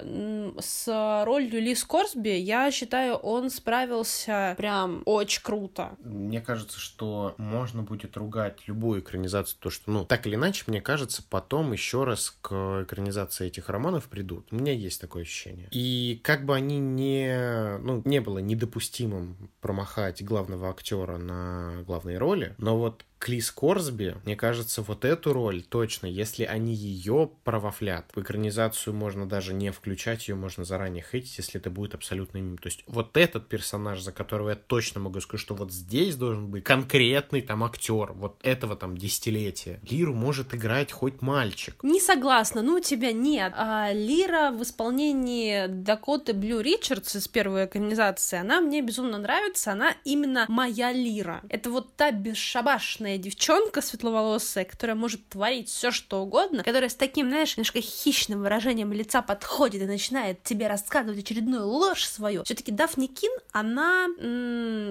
с ролью Ли Скорсби, я считаю, он справился прям очень круто. Мне кажется, что можно будет ругать любую экранизацию, то что, ну, так или иначе, мне кажется, потом еще раз к экранизации этих романов придут. У меня есть такое ощущение. И как бы они не, ну, не было недопустимым промахать главного актера на главной роли, но вот Клис Корсби, мне кажется, вот эту роль точно, если они ее провафлят, в экранизацию можно даже не включать, ее можно заранее хейтить, если это будет абсолютно мим. То есть вот этот персонаж, за которого я точно могу сказать, что вот здесь должен быть конкретный там актер вот этого там десятилетия. Лиру может играть хоть мальчик. Не согласна, ну у тебя нет. А Лира в исполнении Дакоты Блю Ричардс из первой экранизации, она мне безумно нравится, она именно моя Лира. Это вот та бесшабашная классная девчонка светловолосая, которая может творить все что угодно, которая с таким, знаешь, немножко хищным выражением лица подходит и начинает тебе рассказывать очередную ложь свою. Все-таки Дафни Кин, она,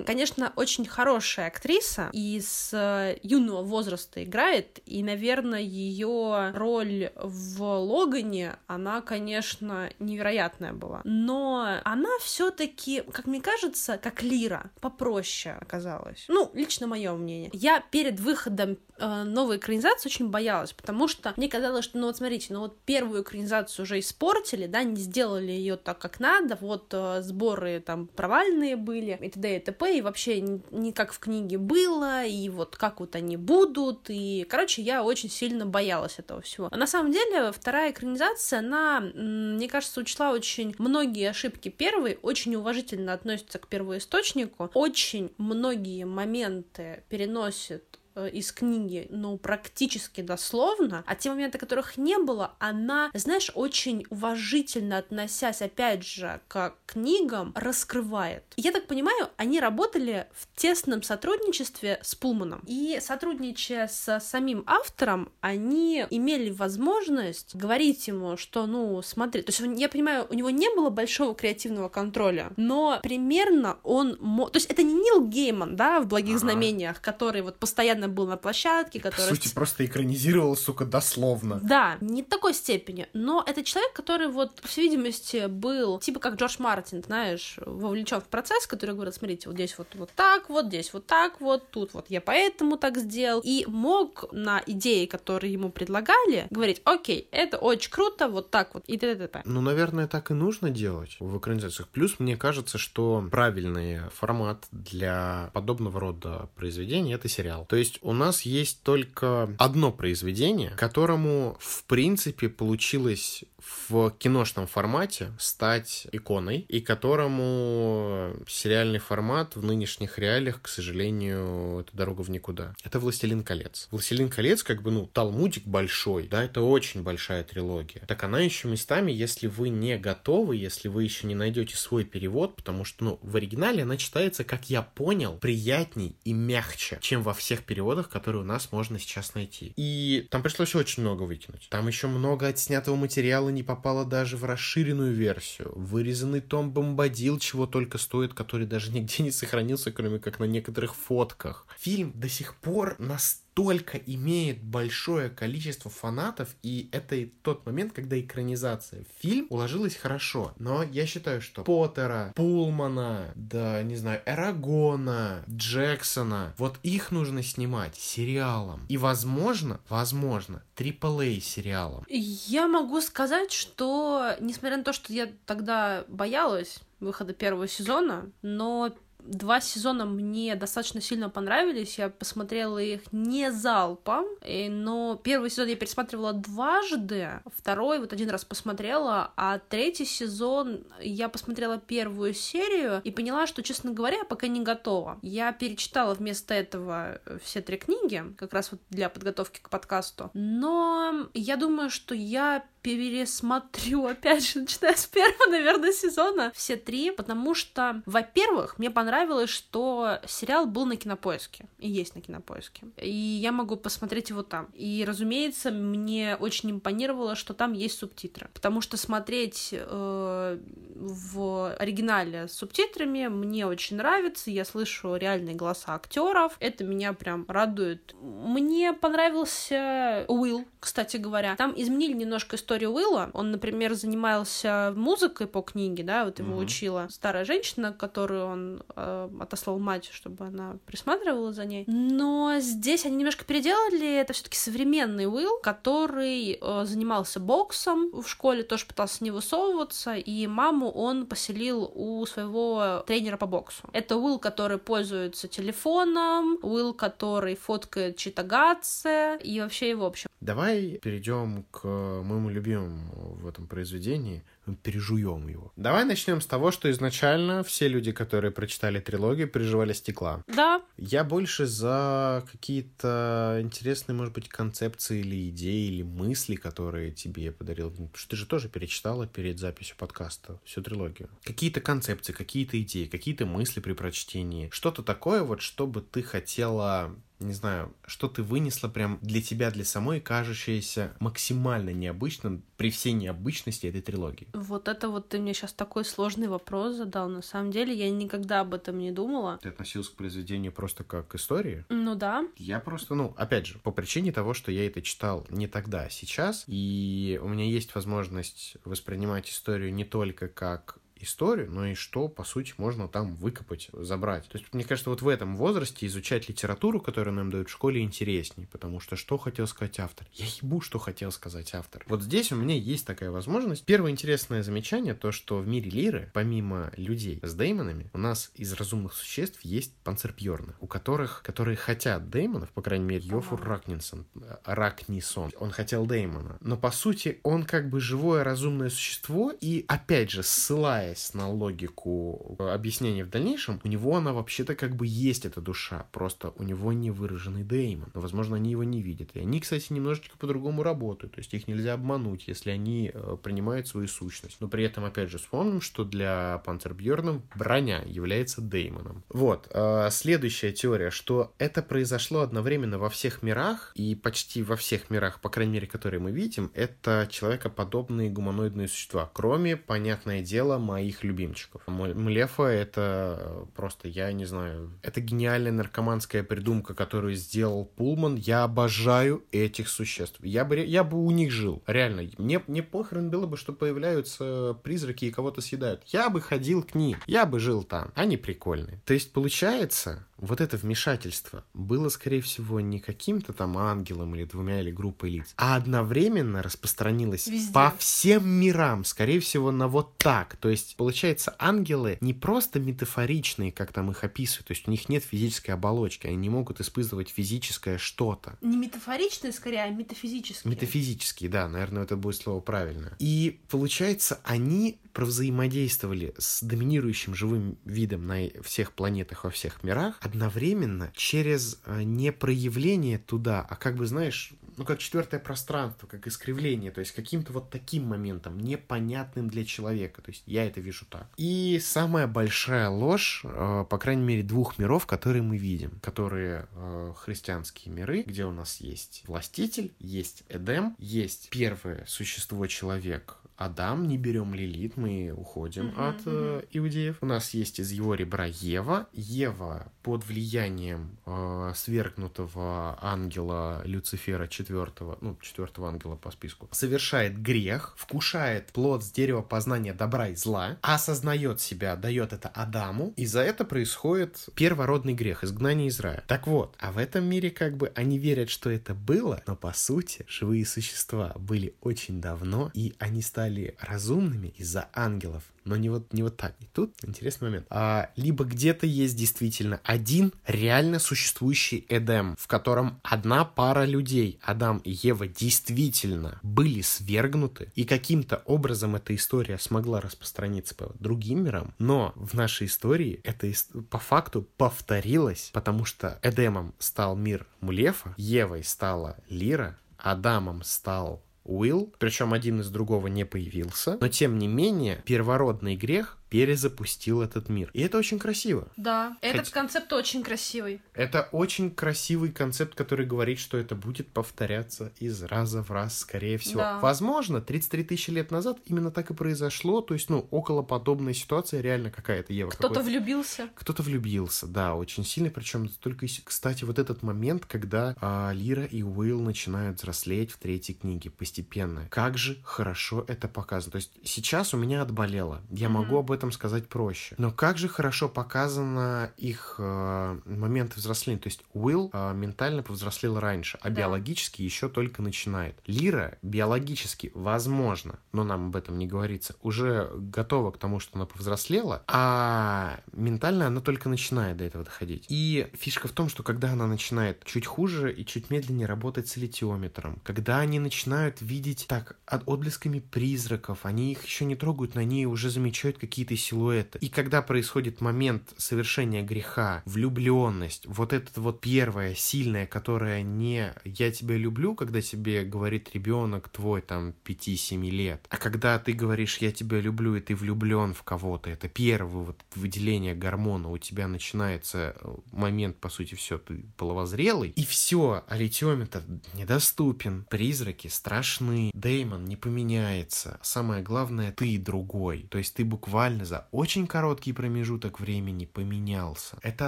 конечно, очень хорошая актриса и с э, юного возраста играет, и, наверное, ее роль в Логане, она, конечно, невероятная была. Но она все-таки, как мне кажется, как Лира, попроще оказалась. Ну, лично мое мнение. Я перед перед выходом э, новой экранизации очень боялась, потому что мне казалось, что, ну вот смотрите, ну вот первую экранизацию уже испортили, да, не сделали ее так, как надо, вот э, сборы там провальные были, и т.д. и т.п., и вообще не, не как в книге было, и вот как вот они будут, и, короче, я очень сильно боялась этого всего. А на самом деле, вторая экранизация, она, мне кажется, учла очень многие ошибки первой, очень уважительно относится к первоисточнику, очень многие моменты переносит из книги, ну, практически дословно, а те моменты, которых не было, она, знаешь, очень уважительно относясь, опять же, к книгам, раскрывает. Я так понимаю, они работали в тесном сотрудничестве с Пулманом. И сотрудничая с самим автором, они имели возможность говорить ему, что, ну, смотри, то есть, я понимаю, у него не было большого креативного контроля, но примерно он мог... То есть, это не Нил Гейман, да, в «Благих ага. знамениях», который вот постоянно был на площадке, который... По сути, просто экранизировал, сука, дословно. Да, не в такой степени, но это человек, который вот, по всей видимости, был, типа как Джордж Мартин, знаешь, вовлечен в процесс, который говорит, смотрите, вот здесь вот, вот так вот, здесь вот так вот, тут вот я поэтому так сделал, и мог на идеи, которые ему предлагали, говорить, окей, это очень круто, вот так вот, и т.д. Ну, наверное, так и нужно делать в экранизациях. Плюс, мне кажется, что правильный формат для подобного рода произведений — это сериал. То есть есть у нас есть только одно произведение, которому, в принципе, получилось в киношном формате стать иконой, и которому сериальный формат в нынешних реалиях, к сожалению, это дорога в никуда. Это «Властелин колец». «Властелин колец» как бы, ну, талмудик большой, да, это очень большая трилогия. Так она еще местами, если вы не готовы, если вы еще не найдете свой перевод, потому что, ну, в оригинале она читается, как я понял, приятней и мягче, чем во всех переводах, которые у нас можно сейчас найти. И там пришлось очень много выкинуть. Там еще много отснятого материала не попало даже в расширенную версию. Вырезанный том Бомбадил чего только стоит, который даже нигде не сохранился, кроме как на некоторых фотках. Фильм до сих пор настолько настолько имеет большое количество фанатов, и это и тот момент, когда экранизация в фильм уложилась хорошо. Но я считаю, что Поттера, Пулмана, да, не знаю, Эрагона, Джексона, вот их нужно снимать сериалом. И, возможно, возможно, AAA сериалом. Я могу сказать, что, несмотря на то, что я тогда боялась выхода первого сезона, но Два сезона мне достаточно сильно понравились, я посмотрела их не залпом, но первый сезон я пересматривала дважды, второй вот один раз посмотрела, а третий сезон я посмотрела первую серию и поняла, что, честно говоря, пока не готова. Я перечитала вместо этого все три книги, как раз вот для подготовки к подкасту, но я думаю, что я пересмотрю, опять же, начиная с первого, наверное, сезона, все три, потому что, во-первых, мне понравилось, что сериал был на Кинопоиске, и есть на Кинопоиске, и я могу посмотреть его там. И, разумеется, мне очень импонировало, что там есть субтитры, потому что смотреть э, в оригинале с субтитрами мне очень нравится, я слышу реальные голоса актеров, это меня прям радует. Мне понравился Уилл, кстати говоря. Там изменили немножко историю историю Уилла. Он, например, занимался музыкой по книге, да, вот его mm-hmm. учила старая женщина, которую он э, отослал мать, чтобы она присматривала за ней. Но здесь они немножко переделали. Это все-таки современный Уилл, который э, занимался боксом в школе, тоже пытался не высовываться, и маму он поселил у своего тренера по боксу. Это Уилл, который пользуется телефоном, Уилл, который фоткает читагатсы и вообще и в общем. Давай перейдем к моему любимому в этом произведении, пережуем его. Давай начнем с того, что изначально все люди, которые прочитали трилогию, переживали стекла. Да. Я больше за какие-то интересные, может быть, концепции или идеи, или мысли, которые тебе подарил. Потому что ты же тоже перечитала перед записью подкаста всю трилогию. Какие-то концепции, какие-то идеи, какие-то мысли при прочтении. Что-то такое вот, чтобы ты хотела не знаю, что ты вынесла прям для тебя, для самой, кажущееся максимально необычным при всей необычности этой трилогии? Вот это вот ты мне сейчас такой сложный вопрос задал. На самом деле я никогда об этом не думала. Ты относилась к произведению просто как к истории? Ну да. Я просто, ну, опять же, по причине того, что я это читал не тогда, а сейчас, и у меня есть возможность воспринимать историю не только как историю, но и что, по сути, можно там выкопать, забрать. То есть, мне кажется, вот в этом возрасте изучать литературу, которую нам дают в школе, интереснее, потому что что хотел сказать автор? Я ебу, что хотел сказать автор. Вот здесь у меня есть такая возможность. Первое интересное замечание, то, что в мире Лиры, помимо людей с деймонами, у нас из разумных существ есть панцерпьерны, у которых, которые хотят деймонов, по крайней мере, Йофур Ракнинсон, Ракнисон, он хотел деймона, но по сути он как бы живое разумное существо, и опять же, ссылая опираясь на логику объяснения в дальнейшем, у него она вообще-то как бы есть эта душа, просто у него не выраженный деймон. Но, возможно, они его не видят. И они, кстати, немножечко по-другому работают, то есть их нельзя обмануть, если они э, принимают свою сущность. Но при этом, опять же, вспомним, что для Панцербьерна броня является деймоном. Вот. Э, следующая теория, что это произошло одновременно во всех мирах, и почти во всех мирах, по крайней мере, которые мы видим, это человекоподобные гуманоидные существа, кроме, понятное дело, моих моих любимчиков. Млефа — это просто, я не знаю, это гениальная наркоманская придумка, которую сделал Пулман. Я обожаю этих существ. Я бы, я бы у них жил, реально. Мне, мне похрен было бы, что появляются призраки и кого-то съедают. Я бы ходил к ним, я бы жил там. Они прикольные. То есть, получается, вот это вмешательство было, скорее всего, не каким-то там ангелом или двумя или группой лиц, а одновременно распространилось Везде. по всем мирам, скорее всего, на вот так. То есть, получается, ангелы не просто метафоричные, как там их описывают, то есть у них нет физической оболочки, они не могут испытывать физическое что-то. Не метафоричные, скорее, а метафизические. Метафизические, да, наверное, это будет слово правильное. И получается, они провзаимодействовали с доминирующим живым видом на всех планетах во всех мирах одновременно через э, не проявление туда, а как бы, знаешь, ну, как четвертое пространство, как искривление, то есть каким-то вот таким моментом, непонятным для человека. То есть я это вижу так. И самая большая ложь, э, по крайней мере, двух миров, которые мы видим, которые э, христианские миры, где у нас есть властитель, есть Эдем, есть первое существо человек, Адам, не берем Лилит, мы уходим Мгм, от мгм. иудеев. У нас есть из его ребра Ева. Ева под влиянием э, свергнутого ангела Люцифера четвертого, ну, четвертого ангела по списку, совершает грех, вкушает плод с дерева познания добра и зла, осознает себя, дает это Адаму, и за это происходит первородный грех, изгнание из рая. Так вот, а в этом мире как бы они верят, что это было, но по сути живые существа были очень давно, и они стали разумными из-за ангелов, но не вот, не вот так. И тут интересный момент. А, либо где-то есть действительно один реально существующий Эдем, в котором одна пара людей, Адам и Ева, действительно были свергнуты, и каким-то образом эта история смогла распространиться по другим мирам, но в нашей истории это по факту повторилось, потому что Эдемом стал мир Мулефа, Евой стала Лира, Адамом стал Уилл, причем один из другого не появился, но тем не менее первородный грех перезапустил этот мир. И это очень красиво. Да, этот Хоть- концепт очень красивый. Это очень красивый концепт, который говорит, что это будет повторяться из раза в раз, скорее всего. Да. Возможно, 33 тысячи лет назад именно так и произошло, то есть, ну, около подобная ситуация реально какая-то, Ева. Кто-то какой- влюбился. Кто-то влюбился, да, очень сильно, причем только, кстати, вот этот момент, когда а, Лира и Уилл начинают взрослеть в третьей книге постепенно. Как же хорошо это показано. То есть сейчас у меня отболело, я Мгм. могу об этом сказать проще. Но как же хорошо показано их э, момент взросления. То есть Уилл э, ментально повзрослел раньше, а Да. биологически еще только начинает. Лира биологически, возможно, но нам об этом не говорится, уже готова к тому, что она повзрослела, а ментально она только начинает до этого доходить. И фишка в том, что когда она начинает чуть хуже и чуть медленнее работать с литиометром, когда они начинают видеть так от отблесками призраков, они их еще не трогают, на ней уже замечают какие-то силуэты. И когда происходит момент совершения греха, влюбленность, вот это вот первое сильное, которое не «я тебя люблю», когда тебе говорит ребенок твой там 5-7 лет, а когда ты говоришь «я тебя люблю» и ты влюблен в кого-то, это первое вот выделение гормона, у тебя начинается э, момент, по сути, все, ты половозрелый, и все, а литиометр недоступен, призраки страшны, Деймон не поменяется, самое главное, ты другой, то есть ты буквально за очень короткий промежуток времени поменялся. Это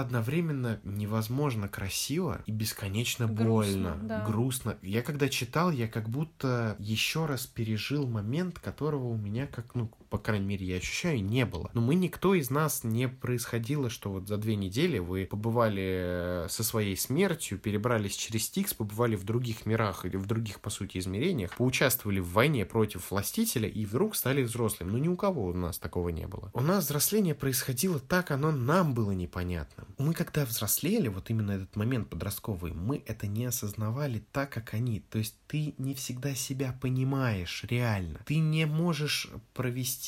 одновременно невозможно красиво и бесконечно Грустно, больно, да. грустно. Я когда читал, я как будто еще раз пережил момент, которого у меня, как, ну, по крайней мере, я ощущаю, не было. Но мы никто из нас не происходило, что вот за две недели вы побывали э, со своей смертью, перебрались через Стикс, побывали в других мирах или в других, по сути, измерениях, поучаствовали в войне против властителя и вдруг стали взрослым. Ну, ни у кого у нас такого не было. У нас взросление происходило так, оно нам было непонятным. Мы когда взрослели, вот именно этот момент подростковый, мы это не осознавали так, как они. То есть ты не всегда себя понимаешь реально. Ты не можешь провести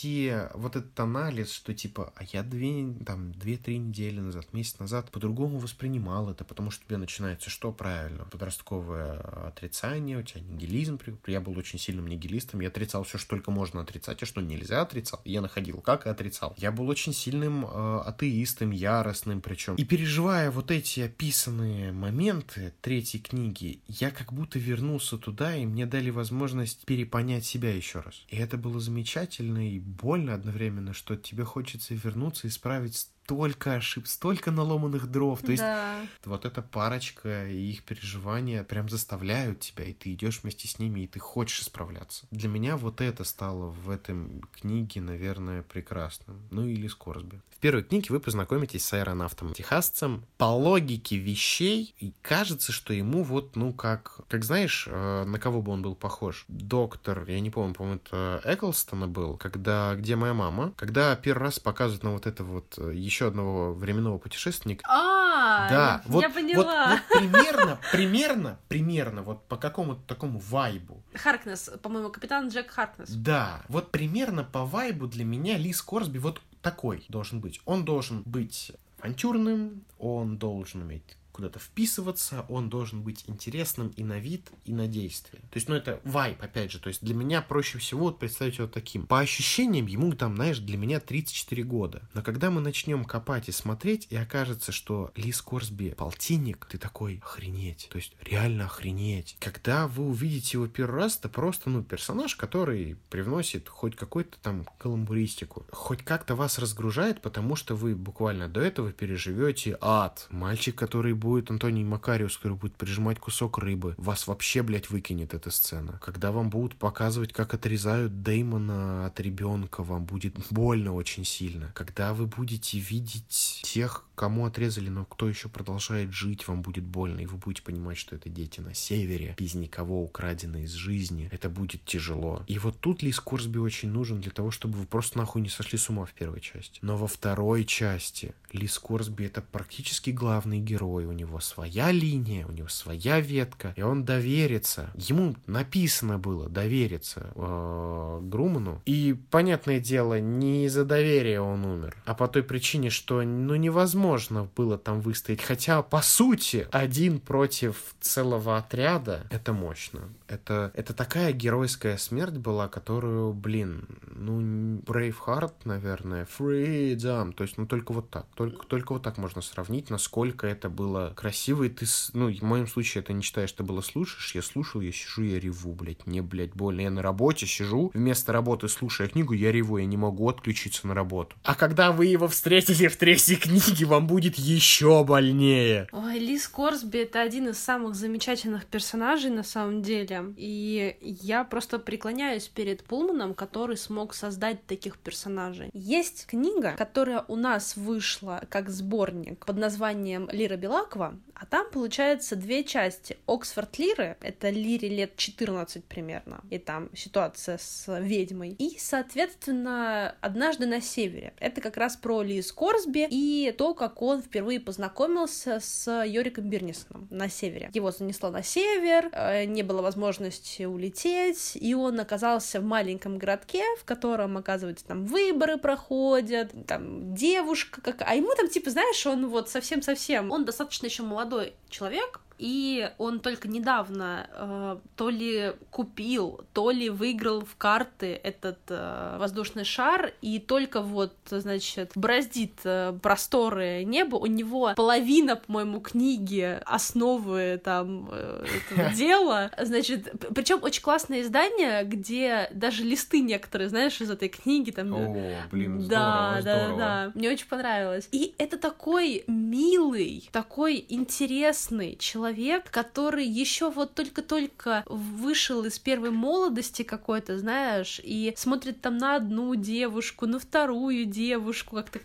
вот этот анализ, что типа, а я две, там, две-три недели назад, месяц назад по-другому воспринимал это, потому что у тебя начинается что правильно? Подростковое отрицание, у тебя нигилизм. Я был очень сильным нигилистом, я отрицал все, что только можно отрицать, а что нельзя отрицал. Я находил, как и отрицал. Я был очень сильным э, атеистом, яростным причем. И переживая вот эти описанные моменты третьей книги, я как будто вернулся туда, и мне дали возможность перепонять себя еще раз. И это было замечательно и больно одновременно, что тебе хочется вернуться и исправить столько ошиб, столько наломанных дров. То есть Да. вот эта парочка и их переживания прям заставляют тебя, и ты идешь вместе с ними, и ты хочешь справляться. Для меня вот это стало в этом книге, наверное, прекрасным. Ну или Скорсби. В первой книге вы познакомитесь с аэронавтом техасцем. По логике вещей, и кажется, что ему вот, ну, как... Как знаешь, э, на кого бы он был похож? Доктор, я не помню, по-моему, это Эклстона был, когда «Где моя мама?», когда первый раз показывают на вот этого вот э, еще одного временного путешественника, А, да, вот, я вот, поняла. вот примерно, примерно, примерно, вот по какому-то такому вайбу. Харкнес, по-моему, капитан Джек Харкнес. Да, вот примерно по вайбу для меня Лис Корсби вот такой должен быть. Он должен быть авантюрным, он должен уметь куда-то вписываться, он должен быть интересным и на вид, и на действие. То есть, ну, это вайп, опять же. То есть, для меня проще всего вот представить его таким. По ощущениям, ему там, знаешь, для меня 34 года. Но когда мы начнем копать и смотреть, и окажется, что Лис Корсби полтинник, ты такой, охренеть. То есть, реально охренеть. Когда вы увидите его первый раз, это просто, ну, персонаж, который привносит хоть какой-то там каламбуристику. Хоть как-то вас разгружает, потому что вы буквально до этого переживете ад. Мальчик, который будет Антоний Макариус, который будет прижимать кусок рыбы. Вас вообще, блядь, выкинет эта сцена. Когда вам будут показывать, как отрезают Деймона от ребенка, вам будет больно очень сильно. Когда вы будете видеть тех, кому отрезали, но кто еще продолжает жить, вам будет больно, и вы будете понимать, что это дети на севере, без никого украдены из жизни. Это будет тяжело. И вот тут Лис Корсби очень нужен для того, чтобы вы просто нахуй не сошли с ума в первой части. Но во второй части Лис Корсби это практически главный герой. У него своя линия, у него своя ветка, и он доверится. Ему написано было довериться э, Груману. И, понятное дело, не из-за доверия он умер, а по той причине, что ну невозможно было там выстоять. Хотя, по сути, один против целого отряда, это мощно. Это, это такая геройская смерть была, которую, блин, ну, Braveheart, наверное, Freedom, то есть, ну, только вот так, только, только вот так можно сравнить, насколько это было красиво, и ты, ну, в моем случае это не считаешь, что было слушаешь, я слушал, я сижу, я реву, блядь, мне, блядь, больно, я на работе сижу, вместо работы слушая книгу, я реву, я не могу отключиться на работу. А когда вы его встретите в третьей книге, вам будет еще больнее. Ой, Лис Корсби это один из самых замечательных персонажей на самом деле. И я просто преклоняюсь перед Пулманом, который смог создать таких персонажей. Есть книга, которая у нас вышла как сборник под названием Лира Белакова, а там, получается, две части. Оксфорд Лиры, это Лире лет 14 примерно, и там ситуация с ведьмой. И, соответственно, «Однажды на севере». Это как раз про Лис Корсби и то, как он впервые познакомился с Йориком Бирнисоном на севере. Его занесло на север, э, не было возможности улететь, и он оказался в маленьком городке, в котором, оказывается, там выборы проходят, там девушка какая... А ему там, типа, знаешь, он вот совсем-совсем... Он достаточно еще молодой человек, и он только недавно э, то ли купил, то ли выиграл в карты этот э, воздушный шар, и только вот, значит, бороздит э, просторы неба. У него половина, по-моему, книги основы там э, этого дела. Значит, причем очень классное издание, где даже листы некоторые, знаешь, из этой книги там. О, блин, Да, здорово, да, здорово. да. Мне очень понравилось. И это такой милый, такой интересный человек, который еще вот только-только вышел из первой молодости какой-то, знаешь, и смотрит там на одну девушку, на вторую девушку, как-то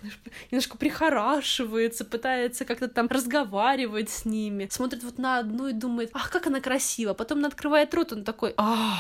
немножко прихорашивается, пытается как-то там разговаривать с ними, смотрит вот на одну и думает, ах, как она красива, потом она открывает рот, он такой, ах,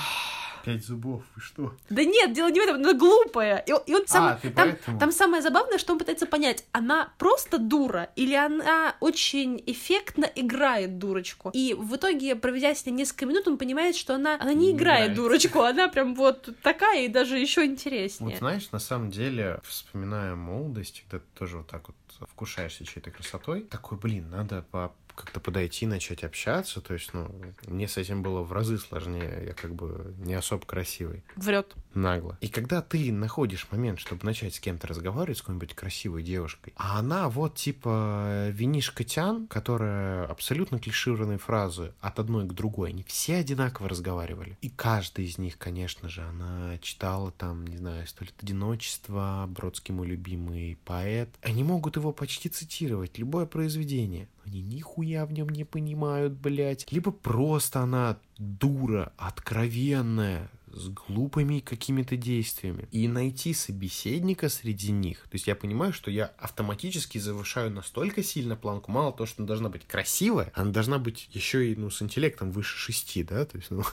Пять зубов, вы что? да нет, дело не в этом, она глупая. И, и он сам- А, ты там, поэтому? там самое забавное, что он пытается понять, она просто дура или она очень эффектно играет дурочку. И в итоге, проведя с ней несколько минут, он понимает, что она, она не Не играет играет. дурочку, она прям вот такая и даже еще интереснее. Вот знаешь, на самом деле, вспоминая молодость, когда ты тоже вот так вот вкушаешься чьей-то красотой, такой, блин, надо по как-то подойти, начать общаться, то есть, ну, мне с этим было в разы сложнее, я как бы не особо красивый, Врет. нагло. И когда ты находишь момент, чтобы начать с кем-то разговаривать, с какой-нибудь красивой девушкой, а она вот типа винишка тян, которая абсолютно клишированные фразы от одной к другой, они все одинаково разговаривали. И каждый из них, конечно же, она читала там, не знаю, «Сто лет одиночества», Бродский мой любимый поэт. Они могут его почти цитировать, любое произведение. Они нихуя в нем не понимают, блядь. Либо просто она дура, откровенная, с глупыми какими-то действиями. И найти собеседника среди них. То есть я понимаю, что я автоматически завышаю настолько сильно планку. Мало того, что она должна быть красивая, она должна быть еще и ну, с интеллектом выше шести, да? То есть, ну,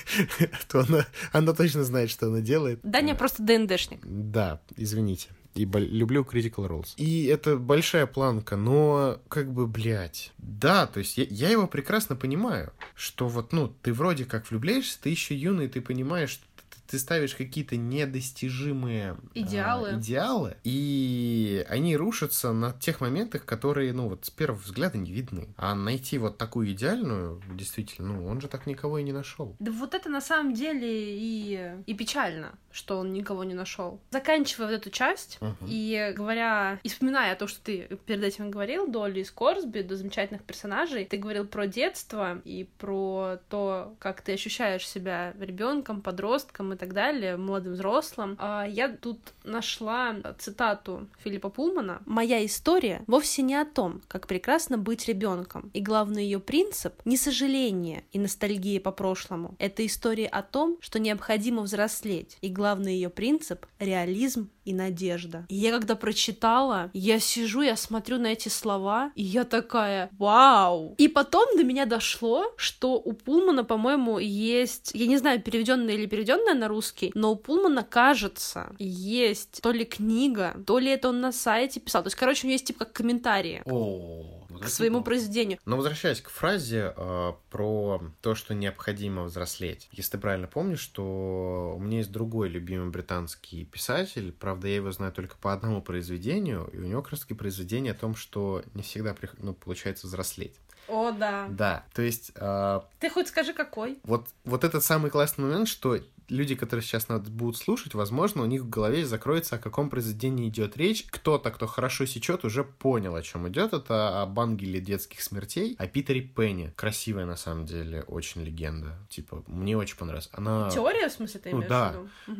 то она, она точно знает, что она делает. Да, не просто ДНДшник. Да, извините. И люблю Critical Roles. И это большая планка, но как бы, блядь. Да, то есть я, я его прекрасно понимаю, что вот, ну, ты вроде как влюбляешься, ты еще юный, ты понимаешь, что ты ставишь какие-то недостижимые идеалы. А, идеалы, и они рушатся на тех моментах, которые, ну, вот с первого взгляда не видны. А найти вот такую идеальную, действительно, ну, он же так никого и не нашел. Да вот это на самом деле и, и печально, что он никого не нашел. Заканчивая вот эту часть, uh-huh. и говоря, и вспоминая то, что ты перед этим говорил, до Ли Скорсби, до замечательных персонажей, ты говорил про детство и про то, как ты ощущаешь себя ребенком, подростком и так далее, молодым взрослым. А, я тут нашла цитату Филиппа Пулмана. «Моя история вовсе не о том, как прекрасно быть ребенком, и главный ее принцип — не сожаление и ностальгия по прошлому. Это история о том, что необходимо взрослеть, и главный ее принцип — реализм и надежда. И я когда прочитала, я сижу, я смотрю на эти слова, и я такая, вау! И потом до меня дошло, что у Пулмана, по-моему, есть, я не знаю, переведенная или переведенная на русский, но у Пулмана, кажется, есть то ли книга, то ли это он на сайте писал. То есть, короче, у него есть типа как комментарии. О к своему произведению. Но возвращаясь к фразе э, про то, что необходимо взрослеть. Если ты правильно помнишь, что у меня есть другой любимый британский писатель, правда, я его знаю только по одному произведению, и у него как раз таки произведение о том, что не всегда ну, получается взрослеть. О, да. Да, то есть... Э, Ты хоть скажи, какой? Вот, вот этот самый классный момент, что люди, которые сейчас нас будут слушать, возможно, у них в голове закроется, о каком произведении идет речь. Кто-то, кто хорошо сечет, уже понял, о чем идет. Это об ангеле детских смертей, о Питере Пенни. Красивая, на самом деле, очень легенда. Типа, мне очень понравилась. Она... Теория, в смысле, ты ну, да.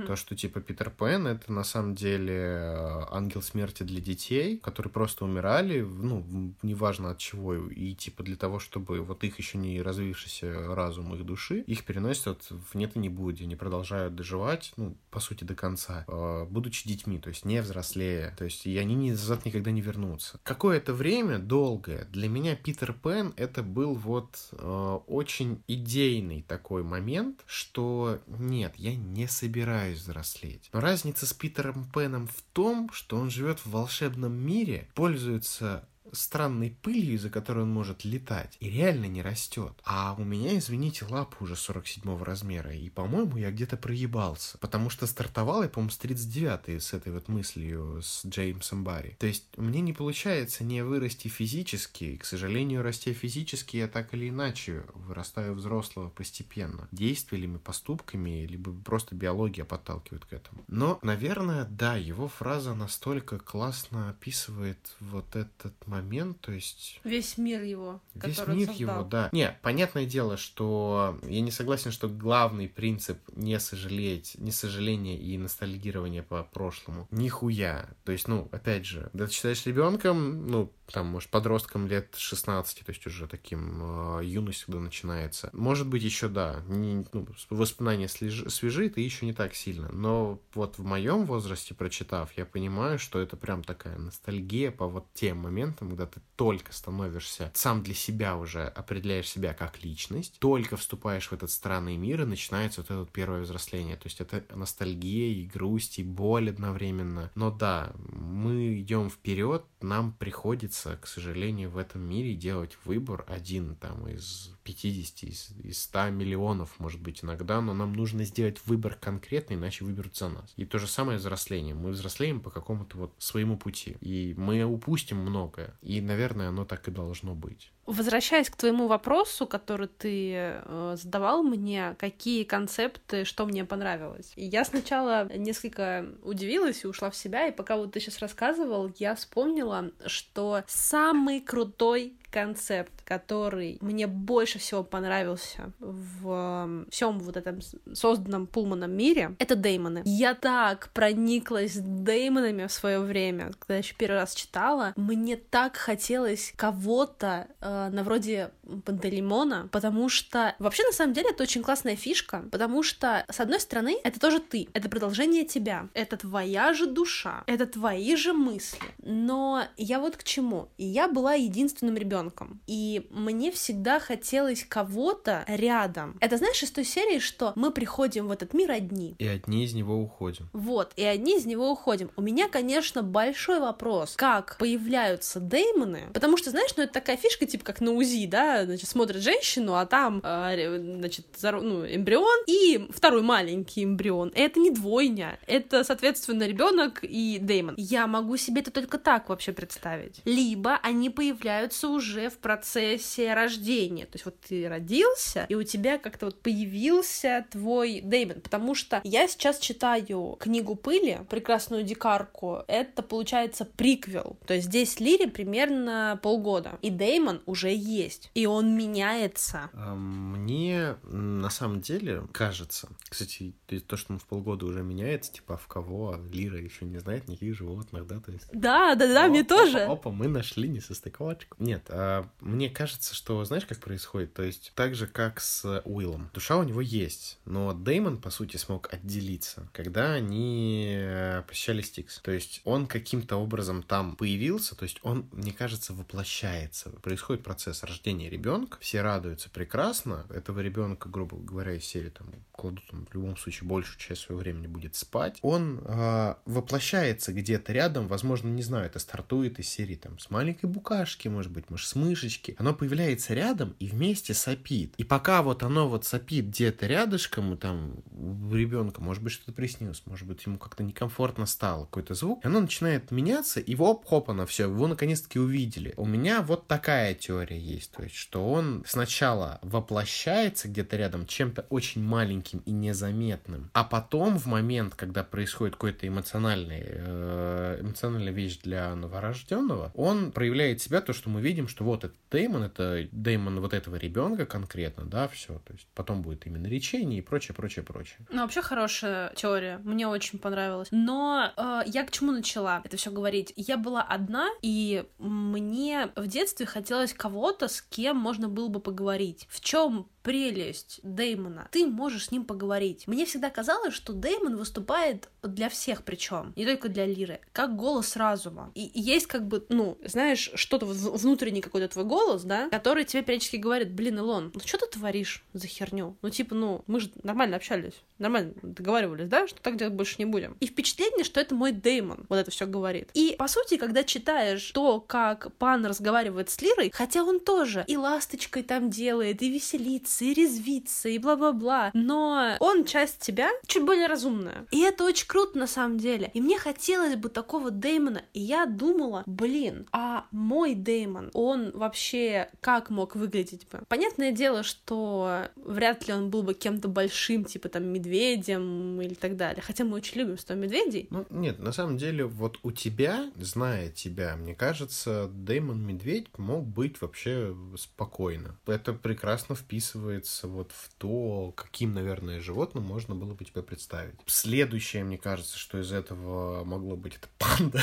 То, что, типа, Питер Пен — это, на самом деле, э, ангел смерти для детей, которые просто умирали, ну, неважно от чего, и, типа, для того, чтобы вот их еще не развившийся разум их души, их переносят в нет и не будет, они продолжают продолжают доживать, ну, по сути, до конца, э, будучи детьми, то есть не взрослее, то есть и они назад никогда не вернутся. Какое-то время, долгое, для меня Питер Пен это был вот э, очень идейный такой момент, что нет, я не собираюсь взрослеть. Но разница с Питером Пеном в том, что он живет в волшебном мире, пользуется странной пылью, из-за которой он может летать, и реально не растет. А у меня, извините, лапа уже 47 размера, и, по-моему, я где-то проебался. Потому что стартовал я, по-моему, с 39 с этой вот мыслью с Джеймсом Барри. То есть мне не получается не вырасти физически, и, к сожалению, растя физически, я так или иначе вырастаю взрослого постепенно. Действиями, поступками, либо просто биология подталкивает к этому. Но, наверное, да, его фраза настолько классно описывает вот этот момент, момент, то есть... Весь мир его, Весь мир создал. его, да. Не, понятное дело, что я не согласен, что главный принцип не сожалеть, не сожаление и ностальгирование по прошлому. Нихуя. То есть, ну, опять же, когда ты считаешь ребенком, ну, там, может, подростком лет 16, то есть уже таким э, юность, когда начинается. Может быть, еще, да, не, ну, воспоминания свежи, свежи, ты еще не так сильно. Но вот в моем возрасте, прочитав, я понимаю, что это прям такая ностальгия по вот тем моментам, когда ты только становишься сам для себя уже определяешь себя как личность, только вступаешь в этот странный мир, и начинается вот это вот первое взросление. То есть это ностальгия и грусть, и боль одновременно. Но да, мы идем вперед, нам приходится, к сожалению, в этом мире делать выбор один там из 50, из, из 100 миллионов, может быть, иногда, но нам нужно сделать выбор конкретный, иначе выберут за нас. И то же самое взросление. Мы взрослеем по какому-то вот своему пути, и мы упустим многое. И, наверное, оно так и должно быть. Возвращаясь к твоему вопросу, который ты э, задавал мне, какие концепты, что мне понравилось. Я сначала несколько удивилась и ушла в себя, и пока вот ты сейчас рассказывал, я вспомнила, что самый крутой концепт, который мне больше всего понравился в всем вот этом созданном Пулманом мире, это Деймоны. Я так прониклась Деймонами в свое время, когда я еще первый раз читала. Мне так хотелось кого-то э, на вроде Пантелеймона, потому что вообще на самом деле это очень классная фишка, потому что с одной стороны это тоже ты, это продолжение тебя, это твоя же душа, это твои же мысли. Но я вот к чему. Я была единственным ребенком. И мне всегда хотелось кого-то рядом. Это знаешь из той серии, что мы приходим в этот мир одни. И одни из него уходим. Вот, и одни из него уходим. У меня, конечно, большой вопрос, как появляются деймоны, потому что, знаешь, ну это такая фишка, типа как на УЗИ, да, значит, смотрят женщину, а там, э, значит, ну, эмбрион и второй маленький эмбрион. Это не двойня, это, соответственно, ребенок и деймон. Я могу себе это только так вообще представить. Либо они появляются уже в процессе рождения. То есть вот ты родился, и у тебя как-то вот появился твой Дэймон. Потому что я сейчас читаю книгу пыли, прекрасную дикарку. Это получается приквел. То есть здесь Лире примерно полгода. И Дэймон уже есть. И он меняется. Мне на самом деле кажется, кстати, то, что он в полгода уже меняется, типа, в кого а Лира еще не знает никаких животных, да, то есть... Да, да, да, мне тоже. Опа, мы нашли несостыковочку. Нет, а, мне кажется, что знаешь, как происходит? То есть так же, как с Уиллом. Душа у него есть, но Деймон, по сути, смог отделиться, когда они э, посещали Стикс. То есть он каким-то образом там появился, то есть он, мне кажется, воплощается. Происходит процесс рождения ребенка, все радуются прекрасно. Этого ребенка, грубо говоря, из серии там кладут там, в любом случае большую часть своего времени будет спать. Он э, воплощается где-то рядом, возможно, не знаю, это стартует из серии там с маленькой букашки, может быть, может, с мышечки, оно появляется рядом и вместе сопит. И пока вот оно вот сопит где-то рядышком, и там у ребенка, может быть, что-то приснилось, может быть, ему как-то некомфортно стало какой-то звук, и оно начинает меняться, и воп, хоп, оно все, его наконец-таки увидели. У меня вот такая теория есть, то есть, что он сначала воплощается где-то рядом чем-то очень маленьким и незаметным, а потом в момент, когда происходит какой-то эмоциональный, э, эмоциональная вещь для новорожденного, он проявляет себя, то, что мы видим, что вот это Деймон, это Деймон вот этого ребенка конкретно, да, все. То есть потом будет именно речение и прочее, прочее, прочее. Ну, вообще хорошая теория. Мне очень понравилось. Но э, я к чему начала это все говорить? Я была одна, и мне в детстве хотелось кого-то, с кем можно было бы поговорить. В чем прелесть Деймона. Ты можешь с ним поговорить. Мне всегда казалось, что Деймон выступает для всех причем, не только для Лиры, как голос разума. И, есть как бы, ну, знаешь, что-то внутренний какой-то твой голос, да, который тебе периодически говорит, блин, Илон, ну что ты творишь за херню? Ну типа, ну, мы же нормально общались, нормально договаривались, да, что так делать больше не будем. И впечатление, что это мой Деймон вот это все говорит. И, по сути, когда читаешь то, как Пан разговаривает с Лирой, хотя он тоже и ласточкой там делает, и веселится, злиться и резвиться и бла-бла-бла. Но он часть тебя чуть более разумная. И это очень круто на самом деле. И мне хотелось бы такого Дэймона. И я думала, блин, а мой Дэймон, он вообще как мог выглядеть бы? Понятное дело, что вряд ли он был бы кем-то большим, типа там медведем или так далее. Хотя мы очень любим 100 медведей. Ну, нет, на самом деле, вот у тебя, зная тебя, мне кажется, Дэймон Медведь мог быть вообще спокойно. Это прекрасно вписывается вписывается вот в то, каким, наверное, животным можно было бы тебе представить. Следующее, мне кажется, что из этого могло быть, это панда.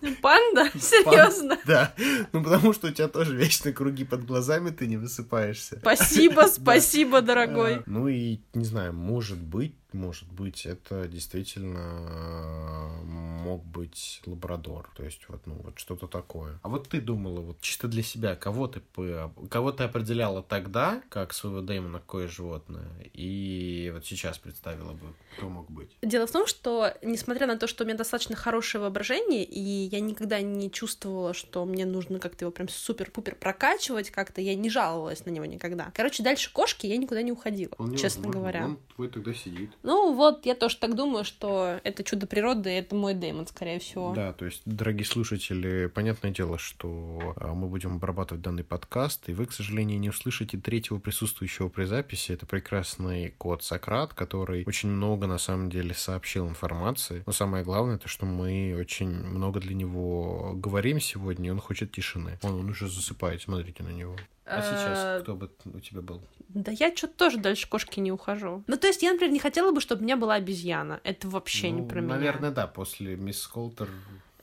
Панда? Серьезно? Да. Ну, потому что у тебя тоже вечно круги под глазами, ты не высыпаешься. Спасибо, спасибо, дорогой. Ну и, не знаю, может быть, может быть, это действительно мог быть лабрадор. То есть вот, ну, вот что-то такое. А вот ты думала, вот чисто для себя, кого ты, кого ты определяла тогда, как своего Дэймона, какое животное, и вот сейчас представила бы, кто мог быть? Дело в том, что, несмотря на то, что у меня достаточно хорошее воображение, и я никогда не чувствовала, что мне нужно как-то его прям супер-пупер прокачивать как-то, я не жаловалась на него никогда. Короче, дальше кошки я никуда не уходила, он честно говоря. Он твой тогда сидит. Ну вот, я тоже так думаю, что это чудо природы, это мой Дэймон, скорее всего. Да, то есть, дорогие слушатели, понятное дело, что а, мы будем обрабатывать данный подкаст, и вы, к сожалению, не услышите третьего присутствующего при записи. Это прекрасный кот Сократ, который очень много, на самом деле, сообщил информации. Но самое главное, это что мы очень много для него говорим сегодня, и он хочет тишины. Он, он уже засыпает, смотрите на него. А сейчас Э, кто бы у тебя был? Да я что-то тоже дальше кошки не ухожу. Ну, то есть я, например, не хотела бы, чтобы у меня была обезьяна. Это вообще не Ну, про меня. Наверное, да, после мисс Колтер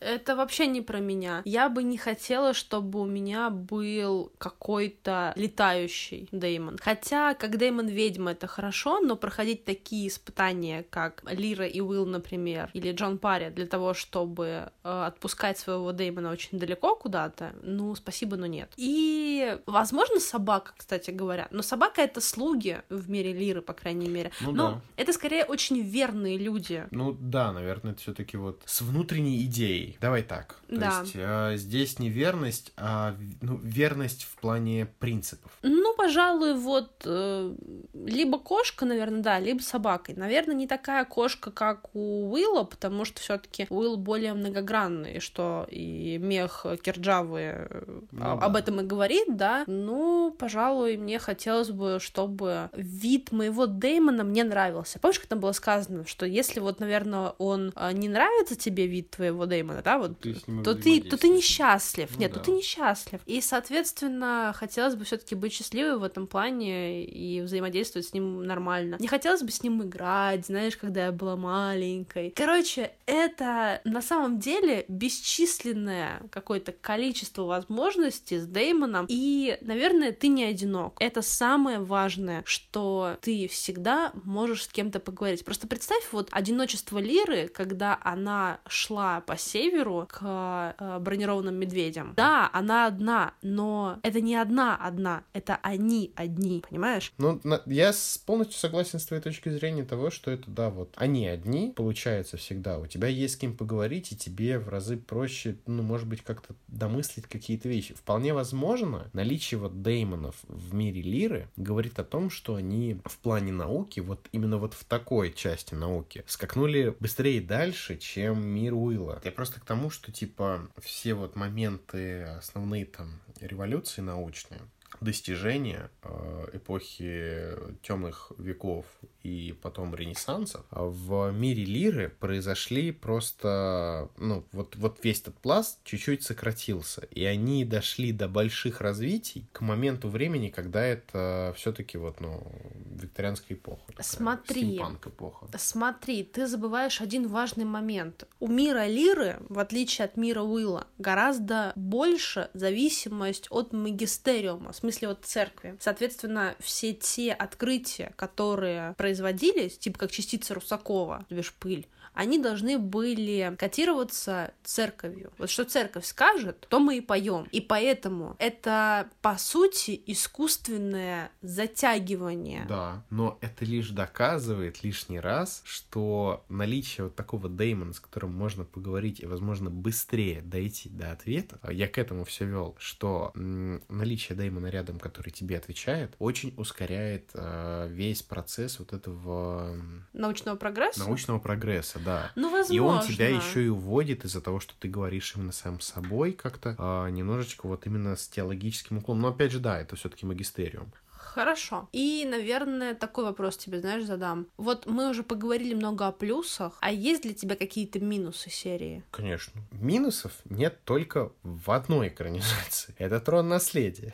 Это вообще не про меня. Я бы не хотела, чтобы у меня был какой-то летающий Деймон. Хотя, как Деймон ведьма, это хорошо, но проходить такие испытания, как Лира и Уилл, например, или Джон Парри, для того, чтобы э, отпускать своего Деймона очень далеко куда-то, ну, спасибо, но нет. И, возможно, собака, кстати говоря. Но собака — это слуги в мире Лиры, по крайней мере. Ну но да. это скорее очень верные люди. Ну да, наверное, это все-таки вот с внутренней идеей. Давай так. То Да. есть э, здесь не верность, а ну, верность в плане принципов. Ну, пожалуй, вот э, либо кошка, наверное, да, либо собакой. Наверное, не такая кошка, как у Уилла, потому что все-таки Уилл более многогранный, что и мех Кирджавы э, Ну а- да. об этом и говорит, да. Ну, пожалуй, мне хотелось бы, чтобы вид моего Деймона мне нравился. Помнишь, как там было сказано, что если вот, наверное, он э, не нравится тебе вид твоего Деймона, да, вот, Ты то ты, то ты несчастлив. Ну Нет, да. то ты несчастлив. И, соответственно, хотелось бы все-таки быть счастливой в этом плане и взаимодействовать с ним нормально. Не хотелось бы с ним играть, знаешь, когда я была маленькой. Короче, это на самом деле бесчисленное какое-то количество возможностей с Деймоном. И, наверное, ты не одинок. Это самое важное, что ты всегда можешь с кем-то поговорить. Просто представь вот одиночество Лиры, когда она шла по северу к э, бронированным медведям. Да, она одна, но это не одна одна, это они одни, понимаешь? Ну, на- я полностью согласен с твоей точки зрения того, что это, да, вот, они одни, получается, всегда. У тебя есть с кем поговорить, и тебе в разы проще, ну, может быть, как-то домыслить какие-то вещи. Вполне возможно, наличие вот деймонов в мире Лиры говорит о том, что они в плане науки, вот именно вот в такой части науки, скакнули быстрее и дальше, чем мир Уилла. Я просто к тому, что, типа, все вот моменты основные там революции научные, достижения э, эпохи темных веков и потом Ренессанса в мире лиры произошли просто, ну, вот, вот весь этот пласт чуть-чуть сократился, и они дошли до больших развитий к моменту времени, когда это все-таки вот, ну, викторианская эпоха. такая, Смотри. эпоха. Смотри, ты забываешь один важный момент. У мира Лиры, в отличие от мира Уилла, гораздо больше зависимость от магистериума, смысле от церкви. Соответственно, все те открытия, которые производились, типа как частица Русакова, то пыль, они должны были котироваться церковью. Вот что церковь скажет, то мы и поем. И поэтому это, по сути, искусственное затягивание. Да, но это лишь доказывает лишний раз, что наличие вот такого деймона, с которым можно поговорить и, возможно, быстрее дойти до ответа, а я к этому все вел, что наличие деймона рядом, который тебе отвечает, очень ускоряет э, весь процесс вот этого Научного прогресса? научного прогресса, да. Ну, возможно. И он тебя еще и уводит из-за того, что ты говоришь именно сам собой как-то а, немножечко вот именно с теологическим уклоном. Но опять же, да, это все-таки магистериум. Хорошо. И, наверное, такой вопрос тебе, знаешь, задам. Вот мы уже поговорили много о плюсах, а есть для тебя какие-то минусы серии? Конечно. Минусов нет только в одной экранизации. Это трон наследия.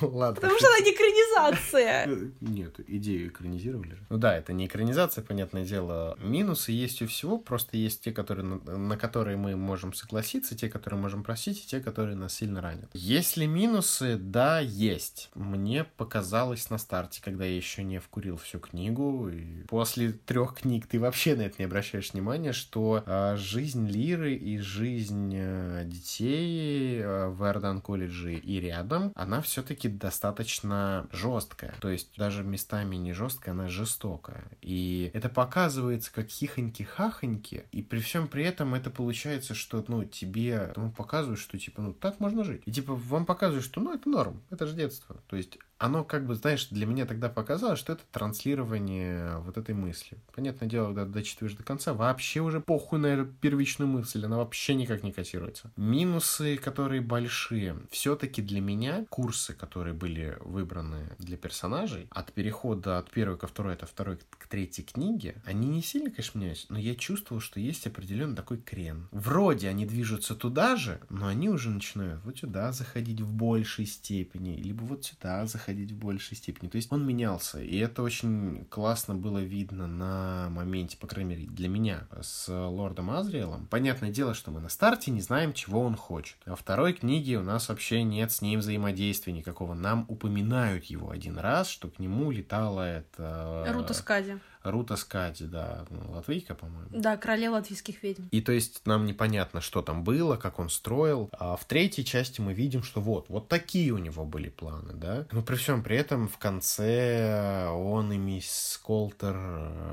Ладно. Потому что она не экранизация. Э, Нет, идею экранизировали же. Ну да, это не экранизация, понятное дело. Минусы есть у всего, просто есть те, которые, на, которые мы можем согласиться, те, которые можем просить, и те, которые нас сильно ранят. Есть ли минусы? Да, есть. Мне показалось на старте, когда я еще не вкурил всю книгу, и после трех книг ты вообще на это не обращаешь внимания, что а, жизнь Лиры и жизнь э, детей э, в Эрдан колледже и рядом, она все-таки достаточно жесткая. То есть даже местами не жесткая, она жестокая. И это показывается как хихоньки-хахоньки, и при всем при этом это получается, что, ну, тебе ну, показывают, что, типа, ну, так можно жить. И, типа, вам показывают, что, ну, это норм, это же детство. То есть оно как бы, знаешь, для меня тогда показалось, что это транслирование вот этой мысли. Понятное дело, когда дочитываешь до конца, вообще уже похуй на эту первичную мысль, она вообще никак не котируется. Минусы, которые большие, все-таки для меня курсы, которые были выбраны для персонажей, от перехода от первой ко второй, от второй к третьей книге, они не сильно, конечно, меняются, но я чувствовал, что есть определенный такой крен. Вроде они движутся туда же, но они уже начинают вот сюда заходить в большей степени, либо вот сюда заходить в большей степени. То есть он менялся, и это очень классно было видно на моменте, по крайней мере, для меня, с лордом Азриэлом. Понятное дело, что мы на старте не знаем, чего он хочет. Во второй книге у нас вообще нет с ним взаимодействия никакого. Нам упоминают его один раз, что к нему летала эта... Рута Скади. Рута Скади, да, ну, латвийка, по-моему. Да, королева латвийских ведьм. И то есть нам непонятно, что там было, как он строил. А в третьей части мы видим, что вот, вот такие у него были планы, да. Но при всем при этом в конце он и мисс Колтер,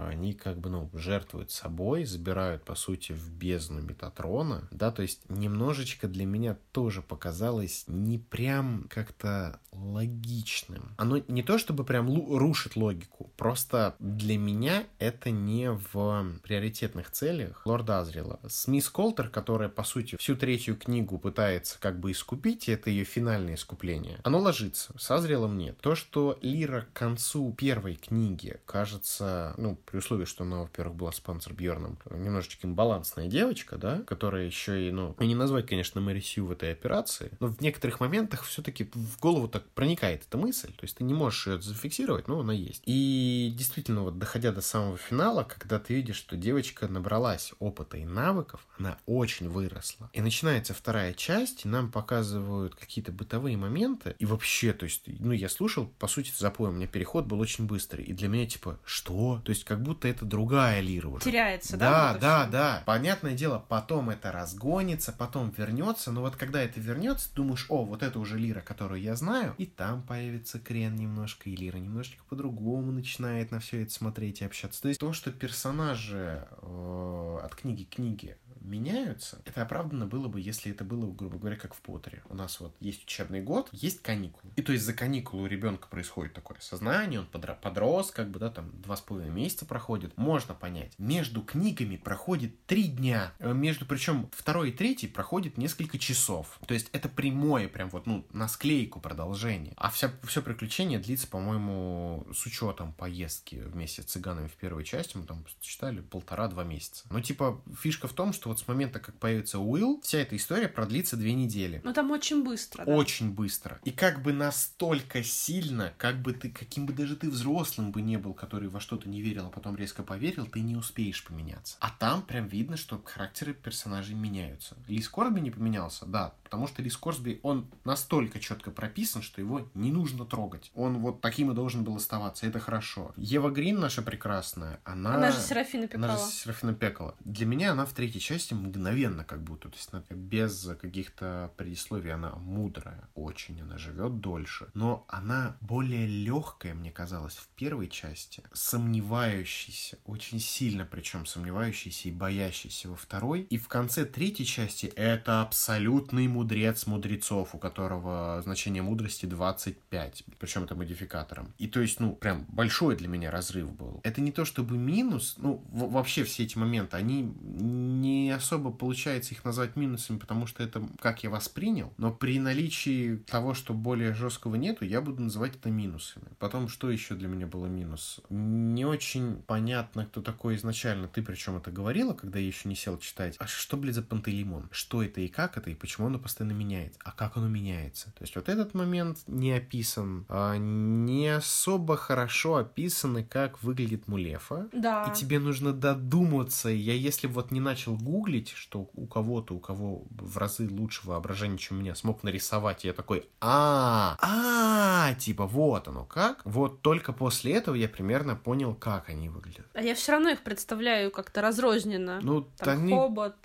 они как бы, ну, жертвуют собой, забирают, по сути, в бездну Метатрона, да, то есть немножечко для меня тоже показалось не прям как-то логичным. Оно не то чтобы прям рушит логику, просто для меня это не в приоритетных целях лорда Азрила. С мисс Колтер, которая, по сути, всю третью книгу пытается как бы искупить, это ее финальное искупление, оно ложится. С Азрилом нет. То, что Лира к концу первой книги кажется, ну, при условии, что она, во-первых, была с Панцер Бьерном, немножечко имбалансная девочка, да, которая еще и, ну, не назвать, конечно, Мэри Сью в этой операции, но в некоторых моментах все-таки в голову так проникает эта мысль, то есть ты не можешь ее зафиксировать, но она есть. И действительно, вот доходя до самого финала, когда ты видишь, что девочка набралась опыта и навыков, она очень выросла. И начинается вторая часть, и нам показывают какие-то бытовые моменты. И вообще, то есть, ну, я слушал, по сути, запой, у меня переход был очень быстрый. И для меня, типа, что? То есть, как будто это другая лира уже. Теряется, да? Да, да, да. Понятное дело, потом это разгонится, потом вернется, но вот когда это вернется, думаешь, о, вот это уже лира, которую я знаю, и там появится крен немножко, и лира немножечко по-другому начинает на все это смотреть и общаться. То есть то, что персонажи э, от книги к книге меняются, это оправдано было бы, если это было, грубо говоря, как в Поттере. У нас вот есть учебный год, есть каникулы. И то есть за каникулы у ребенка происходит такое сознание, он подро- подрос, как бы, да, там, два с половиной месяца проходит. Можно понять. Между книгами проходит три дня. Э, между, причем, второй и третий проходит несколько часов. То есть это прямое, прям вот, ну, на склейку продолжение. А вся, все приключение длится, по-моему, с учетом поездки вместе с цыганами в первой части, мы там читали полтора-два месяца. Ну, типа, фишка в том, что вот с момента, как появится Уилл, вся эта история продлится две недели. Ну, там очень быстро, да? Очень быстро. И как бы настолько сильно, как бы ты, каким бы даже ты взрослым бы не был, который во что-то не верил, а потом резко поверил, ты не успеешь поменяться. А там прям видно, что характеры персонажей меняются. Лис Корби не поменялся, да, потому что Лис Корсби, он настолько четко прописан, что его не нужно трогать. Он вот таким и должен был оставаться, это хорошо. Ева Грин наша прекрасная, она... Она же Серафина Пекала. Она же Серафина Пекала. Для меня она в третьей части части мгновенно как будто, то есть без каких-то предисловий, она мудрая очень, она живет дольше, но она более легкая, мне казалось, в первой части, сомневающаяся, очень сильно причем сомневающаяся и боящаяся во второй, и в конце третьей части это абсолютный мудрец мудрецов, у которого значение мудрости 25, причем это модификатором. И то есть, ну, прям большой для меня разрыв был. Это не то чтобы минус, ну, вообще все эти моменты, они не особо получается их назвать минусами, потому что это как я воспринял, но при наличии того, что более жесткого нету, я буду называть это минусами. Потом, что еще для меня было минус? Не очень понятно, кто такой изначально. Ты причем это говорила, когда я еще не сел читать. А что, блядь, за пантелеймон? Что это и как это, и почему оно постоянно меняется? А как оно меняется? То есть вот этот момент не описан. А не особо хорошо описаны, как выглядит Мулефа. Да. И тебе нужно додуматься. Я если вот не начал гуглить, гуглить, что у кого-то, у кого в разы лучше воображение, чем у меня, смог нарисовать, я такой, а, а, типа вот оно как. Вот только после этого я примерно понял, как они выглядят. А я все равно их представляю как-то разрозненно. Ну, там они... хобот.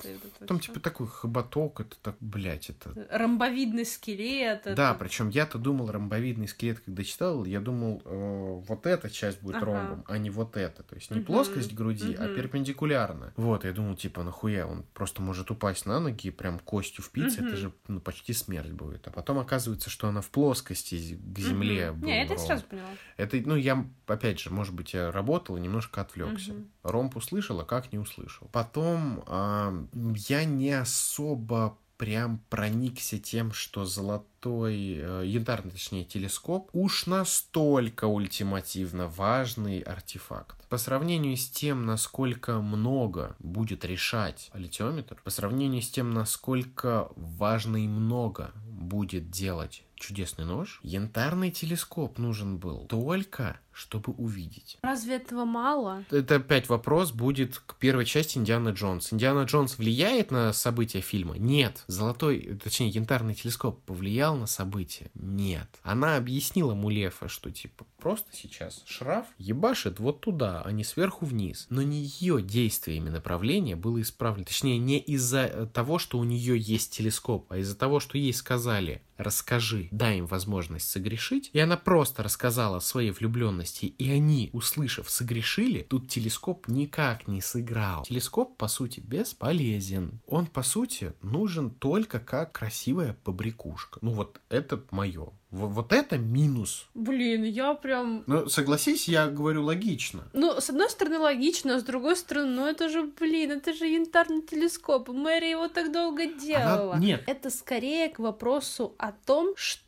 Там типа такой хоботок, это так, блядь, это... Ромбовидный скелет. Да, причем я-то думал ромбовидный скелет, когда читал, я думал, э, вот эта часть будет ромбом, а не вот эта. То есть не плоскость груди, а перпендикулярно. Вот, я думал, типа, нахуя он просто может упасть на ноги и прям костью впиться, Мгм. это же ну, почти смерть будет. А потом оказывается, что она в плоскости к земле Мгм. был Не, это я сразу поняла. Это, ну, я, опять же, может быть, я работал и немножко отвлекся. Мгм. Ромб услышал, а как не услышал. Потом а, я не особо прям проникся тем, что золотой, э, янтарный, точнее, телескоп уж настолько ультимативно важный артефакт. По сравнению с тем, насколько много будет решать литиометр, по сравнению с тем, насколько важно и много будет делать чудесный нож, янтарный телескоп нужен был только, чтобы увидеть. Разве этого мало? Это опять вопрос будет к первой части Индиана Джонс. Индиана Джонс влияет на события фильма? Нет. Золотой, точнее, янтарный телескоп повлиял на события? Нет. Она объяснила Мулефа, что типа просто сейчас шраф ебашит вот туда, а не сверху вниз. Но не ее действиями направление было исправлено. Точнее, не из-за э, того, что у нее есть телескоп, а из-за того, что ей сказали расскажи, дай им возможность согрешить. И она просто рассказала о своей влюбленности, и они, услышав, согрешили, тут телескоп никак не сыграл. Телескоп, по сути, бесполезен. Он, по сути, нужен только как красивая побрякушка. Ну вот это мое. Вот это минус. Блин, я прям... Ну, согласись, я говорю логично. Ну, с одной стороны, логично, а с другой стороны, ну это же, блин, это же янтарный телескоп. Мэри его так долго делала. Она- нет. Это скорее к вопросу о том, что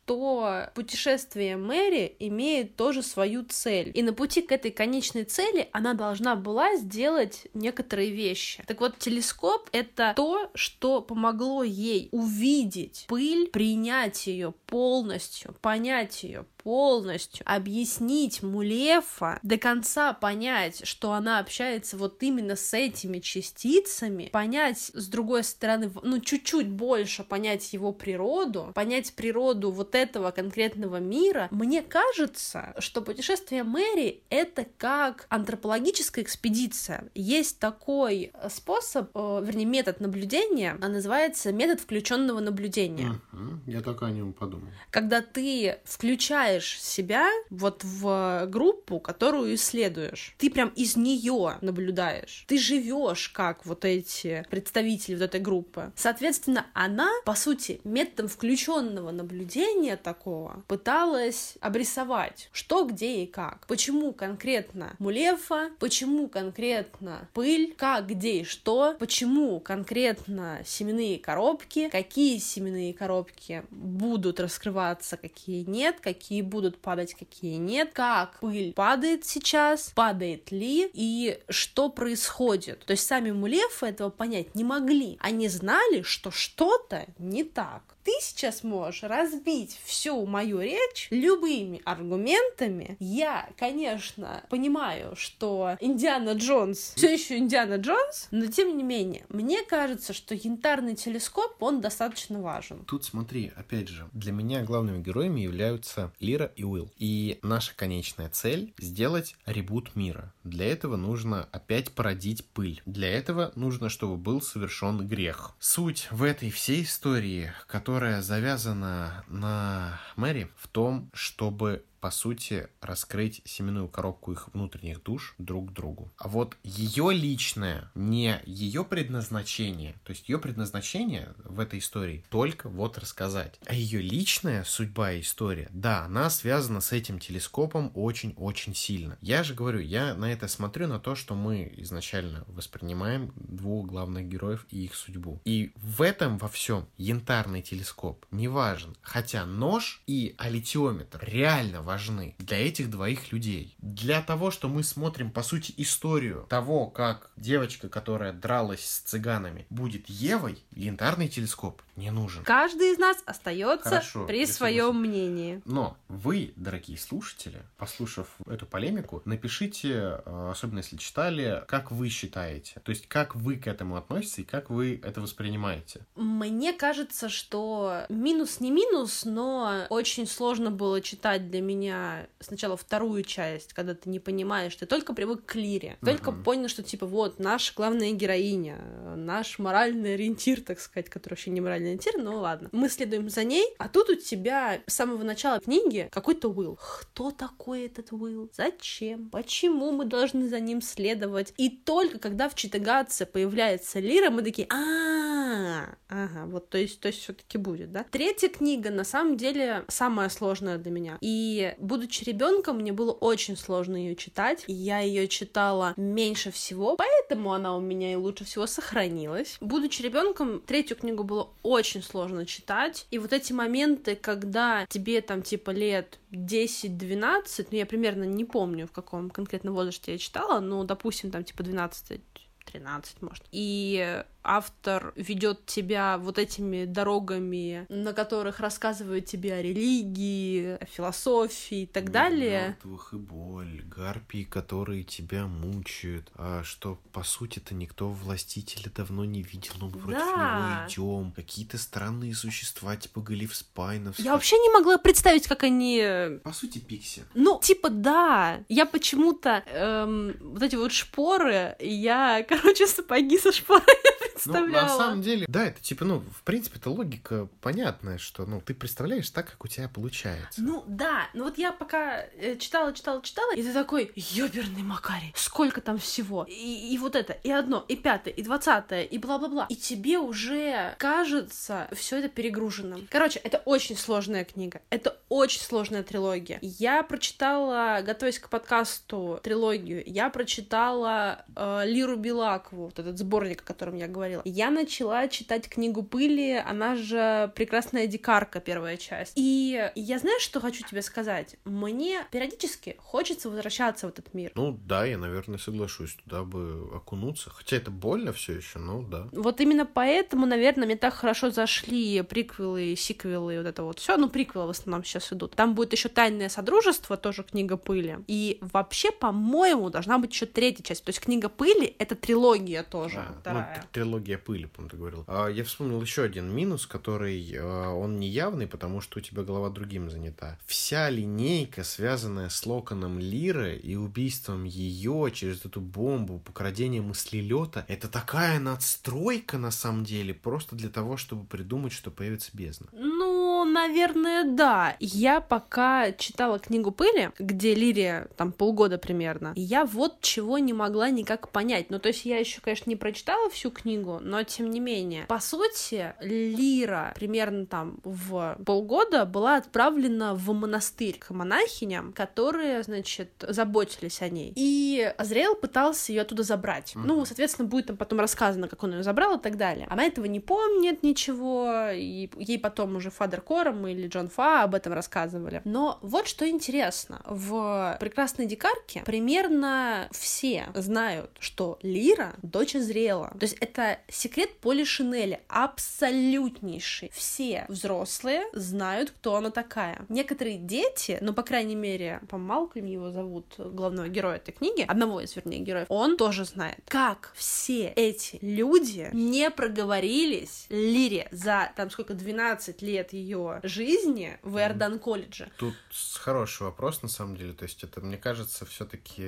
путешествие Мэри имеет тоже свою цель. И на пути к этой конечной цели она должна была сделать некоторые вещи. Так вот, телескоп — это то, что помогло ей увидеть пыль, принять ее полностью, понять ее полностью, объяснить Мулефа, до конца понять, что она общается вот именно с этими частицами, понять, с другой стороны, ну, чуть-чуть больше понять его природу, понять природу вот этого конкретного мира, мне кажется, что путешествие Мэри — это как антропологическая экспедиция. Есть такой э, способ, э, вернее, метод наблюдения, а называется метод включенного наблюдения Я только о нем подумал. когда ты включаешь себя вот в группу, которую исследуешь. Ты прям из нее наблюдаешь. Ты живешь как вот эти представители вот этой группы. Соответственно, она, по сути, методом включенного наблюдения такого пыталась обрисовать, что, где и как. Почему конкретно Мулефа, почему конкретно пыль, как, где и что, почему конкретно семенные коробки, какие семенные коробки будут раскрываться, какие нет, какие будут падать, какие нет, как пыль падает сейчас, падает ли и что происходит. То есть сами Мулефы этого понять не могли. Они знали, что что-то не так. Ты сейчас можешь разбить всю мою речь любыми аргументами. Я, конечно, понимаю, что Индиана Джонс все еще Индиана Джонс, но тем не менее, мне кажется, что янтарный телескоп, он достаточно важен. Тут смотри, опять же, для меня главными героями являются Лира и Уилл. И наша конечная цель — сделать ребут мира. Для этого нужно опять породить пыль. Для этого нужно, чтобы был совершен грех. Суть в этой всей истории, которая завязана на Мэри, в том, чтобы по сути, раскрыть семенную коробку их внутренних душ друг другу. А вот ее личное, не ее предназначение, то есть ее предназначение в этой истории только вот рассказать. А ее личная судьба и история, да, она связана с этим телескопом очень-очень сильно. Я же говорю, я на это смотрю, на то, что мы изначально воспринимаем двух главных героев и их судьбу. И в этом во всем янтарный телескоп не важен. Хотя нож и алитиометр реально важны для этих двоих людей. Для того, что мы смотрим, по сути, историю того, как девочка, которая дралась с цыганами, будет Евой, янтарный телескоп не нужен. Каждый из нас остается Хорошо, при своем мнении. Но вы, дорогие слушатели, послушав эту полемику, напишите, э, особенно если читали, как вы считаете. То есть, как вы к этому относитесь и как вы это воспринимаете. Мне кажется, что минус не минус, но очень сложно было читать для меня сначала вторую часть, когда ты не понимаешь, ты только привык к Лире, только Мгм. понял, что типа вот наша главная героиня, наш моральный ориентир, так сказать, который вообще не моральный ориентир, но ладно. Мы следуем за ней, а тут у тебя с самого начала книги какой-то Уилл. Кто такой этот Уилл? Зачем? Почему мы должны за ним следовать? И только когда в Читагаце появляется Лира, мы такие, а, ага, вот, то есть, то есть все-таки будет, да? Третья книга, на самом деле, самая сложная для меня. И, будучи ребенком, мне было очень сложно ее читать. И я ее читала меньше всего, поэтому она у меня и лучше всего сохранилась. Будучи ребенком, третью книгу было очень сложно читать. И вот эти моменты, когда тебе там типа лет 10-12, ну я примерно не помню, в каком конкретно возрасте я читала, ну, допустим, там типа 12 13, может. И автор ведет тебя вот этими дорогами, на которых рассказывает тебе о религии, о философии и так Мир далее. Мертвых и боль, гарпии, которые тебя мучают, а что, по сути-то, никто властителя давно не видел, но мы против да. него идем. Какие-то странные существа, типа Галиф Спайнов. Я вообще не могла представить, как они... По сути, Пикси. Ну, типа, да. Я почему-то эм, вот эти вот шпоры, я, короче, сапоги со шпорами представляла. Ну, на самом деле, да, это типа, ну, в принципе, это логика понятная, что, ну, ты представляешь так, как у тебя получается. Ну, да, ну вот я пока э, читала, читала, читала, и ты такой, ёберный Макарий, сколько там всего. И, и вот это, и одно, и пятое, и двадцатое, и бла-бла-бла. И тебе уже кажется все это перегруженным. Короче, это очень сложная книга. Это очень сложная трилогия. Я прочитала, готовясь к подкасту, трилогию, я прочитала э, Лиру Белакову, вот этот сборник, о котором я говорила говорила. Я начала читать книгу пыли, она же прекрасная дикарка, первая часть. И я знаю, что хочу тебе сказать. Мне периодически хочется возвращаться в этот мир. Ну да, я, наверное, соглашусь туда бы окунуться. Хотя это больно все еще, но да. Вот именно поэтому, наверное, мне так хорошо зашли приквелы, сиквелы, вот это вот все. Ну, приквелы в основном сейчас идут. Там будет еще Тайное Содружество, тоже книга пыли. И вообще, по-моему, должна быть еще третья часть. То есть книга пыли это трилогия тоже. А, вторая. Ну, технология пыли, по-моему, ты говорил. А, я вспомнил еще один минус, который а, он не явный, потому что у тебя голова другим занята. Вся линейка, связанная с Локоном Лиры и убийством ее через эту бомбу, покрадением мыслелета, это такая надстройка на самом деле, просто для того, чтобы придумать, что появится бездна. Ну, наверное, да. Я пока читала книгу пыли, где Лирия там полгода примерно, я вот чего не могла никак понять. Ну, то есть я еще, конечно, не прочитала всю книгу, книгу, но тем не менее. По сути, Лира примерно там в полгода была отправлена в монастырь к монахиням, которые, значит, заботились о ней. И Азриэл пытался ее оттуда забрать. Mm-hmm. Ну, соответственно, будет там потом рассказано, как он ее забрал и так далее. Она этого не помнит ничего, и ей потом уже Фадер Кором или Джон Фа об этом рассказывали. Но вот что интересно. В «Прекрасной дикарке» примерно все знают, что Лира — дочь Азриэла. То есть это секрет Поли Шинели абсолютнейший. Все взрослые знают, кто она такая. Некоторые дети, ну, по крайней мере, по Малкольм его зовут, главного героя этой книги, одного из, вернее, героев, он тоже знает, как все эти люди не проговорились Лире за, там, сколько, 12 лет ее жизни в Эрдан колледже. Тут хороший вопрос, на самом деле, то есть это, мне кажется, все таки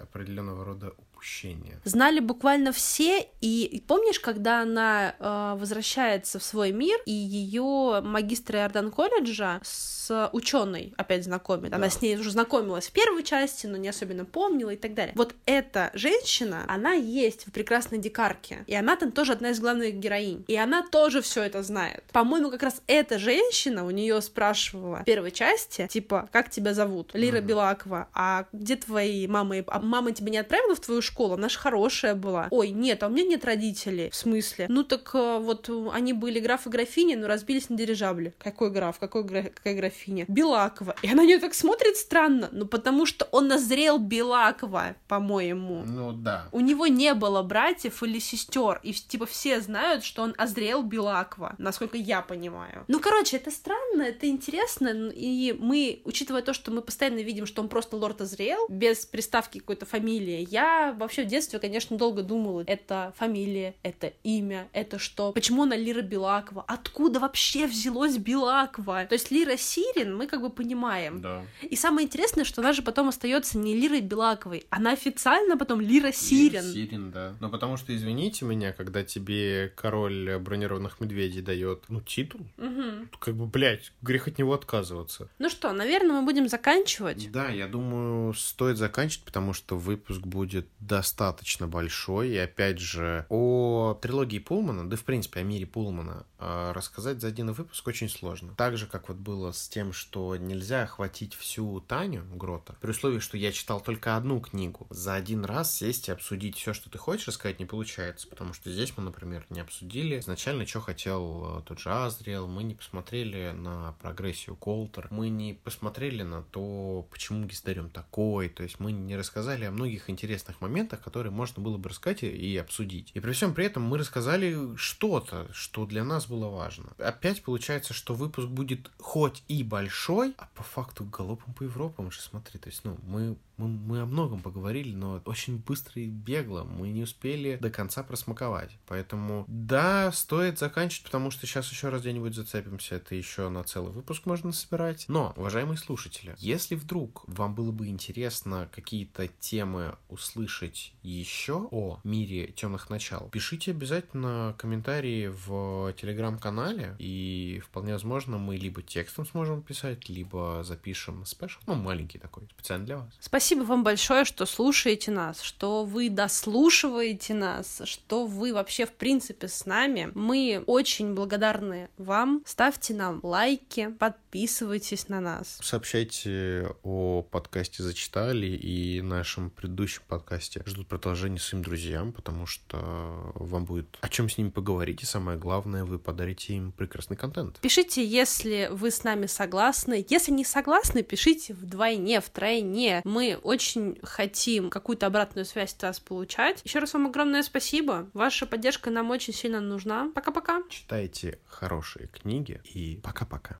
определенного рода упущение. Знали буквально все, и помнишь, когда она э, возвращается в свой мир, и ее магистр Иордан колледжа с ученой опять знакомит. Да. Она с ней уже знакомилась в первой части, но не особенно помнила и так далее. Вот эта женщина, она есть в прекрасной дикарке, и она там тоже одна из главных героинь, и она тоже все это знает. По-моему, как раз эта женщина у нее спрашивала в первой части, типа, как тебя зовут? Лира угу. Белакова. А где твои мамы? А мама тебя не отправила в твою школу? Школа, она же хорошая была. Ой, нет, а у меня нет родителей. В смысле? Ну так э, вот они были граф и графиня, но разбились на дирижабле. Какой граф? Какой гра... какая графиня? Белакова. И она на нее так смотрит странно, ну потому что он назрел Белакова, по-моему. Ну да. У него не было братьев или сестер, и типа все знают, что он озрел Белакова, насколько я понимаю. Ну, короче, это странно, это интересно, и мы, учитывая то, что мы постоянно видим, что он просто лорд озрел, без приставки какой-то фамилии, я вообще в детстве, конечно, долго думала, это фамилия, это имя, это что, почему она Лира Белакова, откуда вообще взялось Белакова. То есть Лира Сирин мы как бы понимаем. Да. И самое интересное, что она же потом остается не Лирой Белаковой, она официально потом Лира Сирин. Лира Сирин, да. Ну, потому что, извините меня, когда тебе король бронированных медведей дает, ну, титул, Угу. как бы, блядь, грех от него отказываться. Ну что, наверное, мы будем заканчивать. Да, я думаю, стоит заканчивать, потому что выпуск будет достаточно большой. И опять же, о трилогии Пулмана, да в принципе о мире Пулмана, э, рассказать за один выпуск очень сложно. Так же, как вот было с тем, что нельзя охватить всю Таню Грота, при условии, что я читал только одну книгу. За один раз сесть и обсудить все, что ты хочешь рассказать, не получается, потому что здесь мы, например, не обсудили изначально, что хотел э, тот же Азриэл, мы не посмотрели на прогрессию Колтер, мы не посмотрели на то, почему Гиздарем такой, то есть мы не рассказали о многих интересных моментах, которые можно было бы рассказать и обсудить. И при всем при этом мы рассказали что-то, что для нас было важно. Опять получается, что выпуск будет хоть и большой, а по факту галопом по Европам же смотри, то есть, ну, мы мы, мы о многом поговорили, но очень быстро и бегло. Мы не успели до конца просмаковать. Поэтому, да, стоит заканчивать, потому что сейчас еще раз где-нибудь зацепимся. Это еще на целый выпуск можно собирать. Но, уважаемые слушатели, если вдруг вам было бы интересно какие-то темы услышать еще о мире темных начал, пишите обязательно комментарии в телеграм-канале. И вполне возможно, мы либо текстом сможем писать, либо запишем спешл. Ну, маленький такой, специально для вас. Спасибо вам большое, что слушаете нас, что вы дослушиваете нас, что вы вообще в принципе с нами. Мы очень благодарны вам. Ставьте нам лайки, подписывайтесь на нас. Сообщайте о подкасте «Зачитали» и нашем предыдущем подкасте. Ждут продолжения своим друзьям, потому что вам будет о чем с ними поговорить, и самое главное, вы подарите им прекрасный контент. Пишите, если вы с нами согласны. Если не согласны, пишите вдвойне, втройне. Мы очень хотим какую-то обратную связь от вас получать. Еще раз вам огромное спасибо. Ваша поддержка нам очень сильно нужна. Пока-пока. Читайте хорошие книги и пока-пока.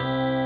thank you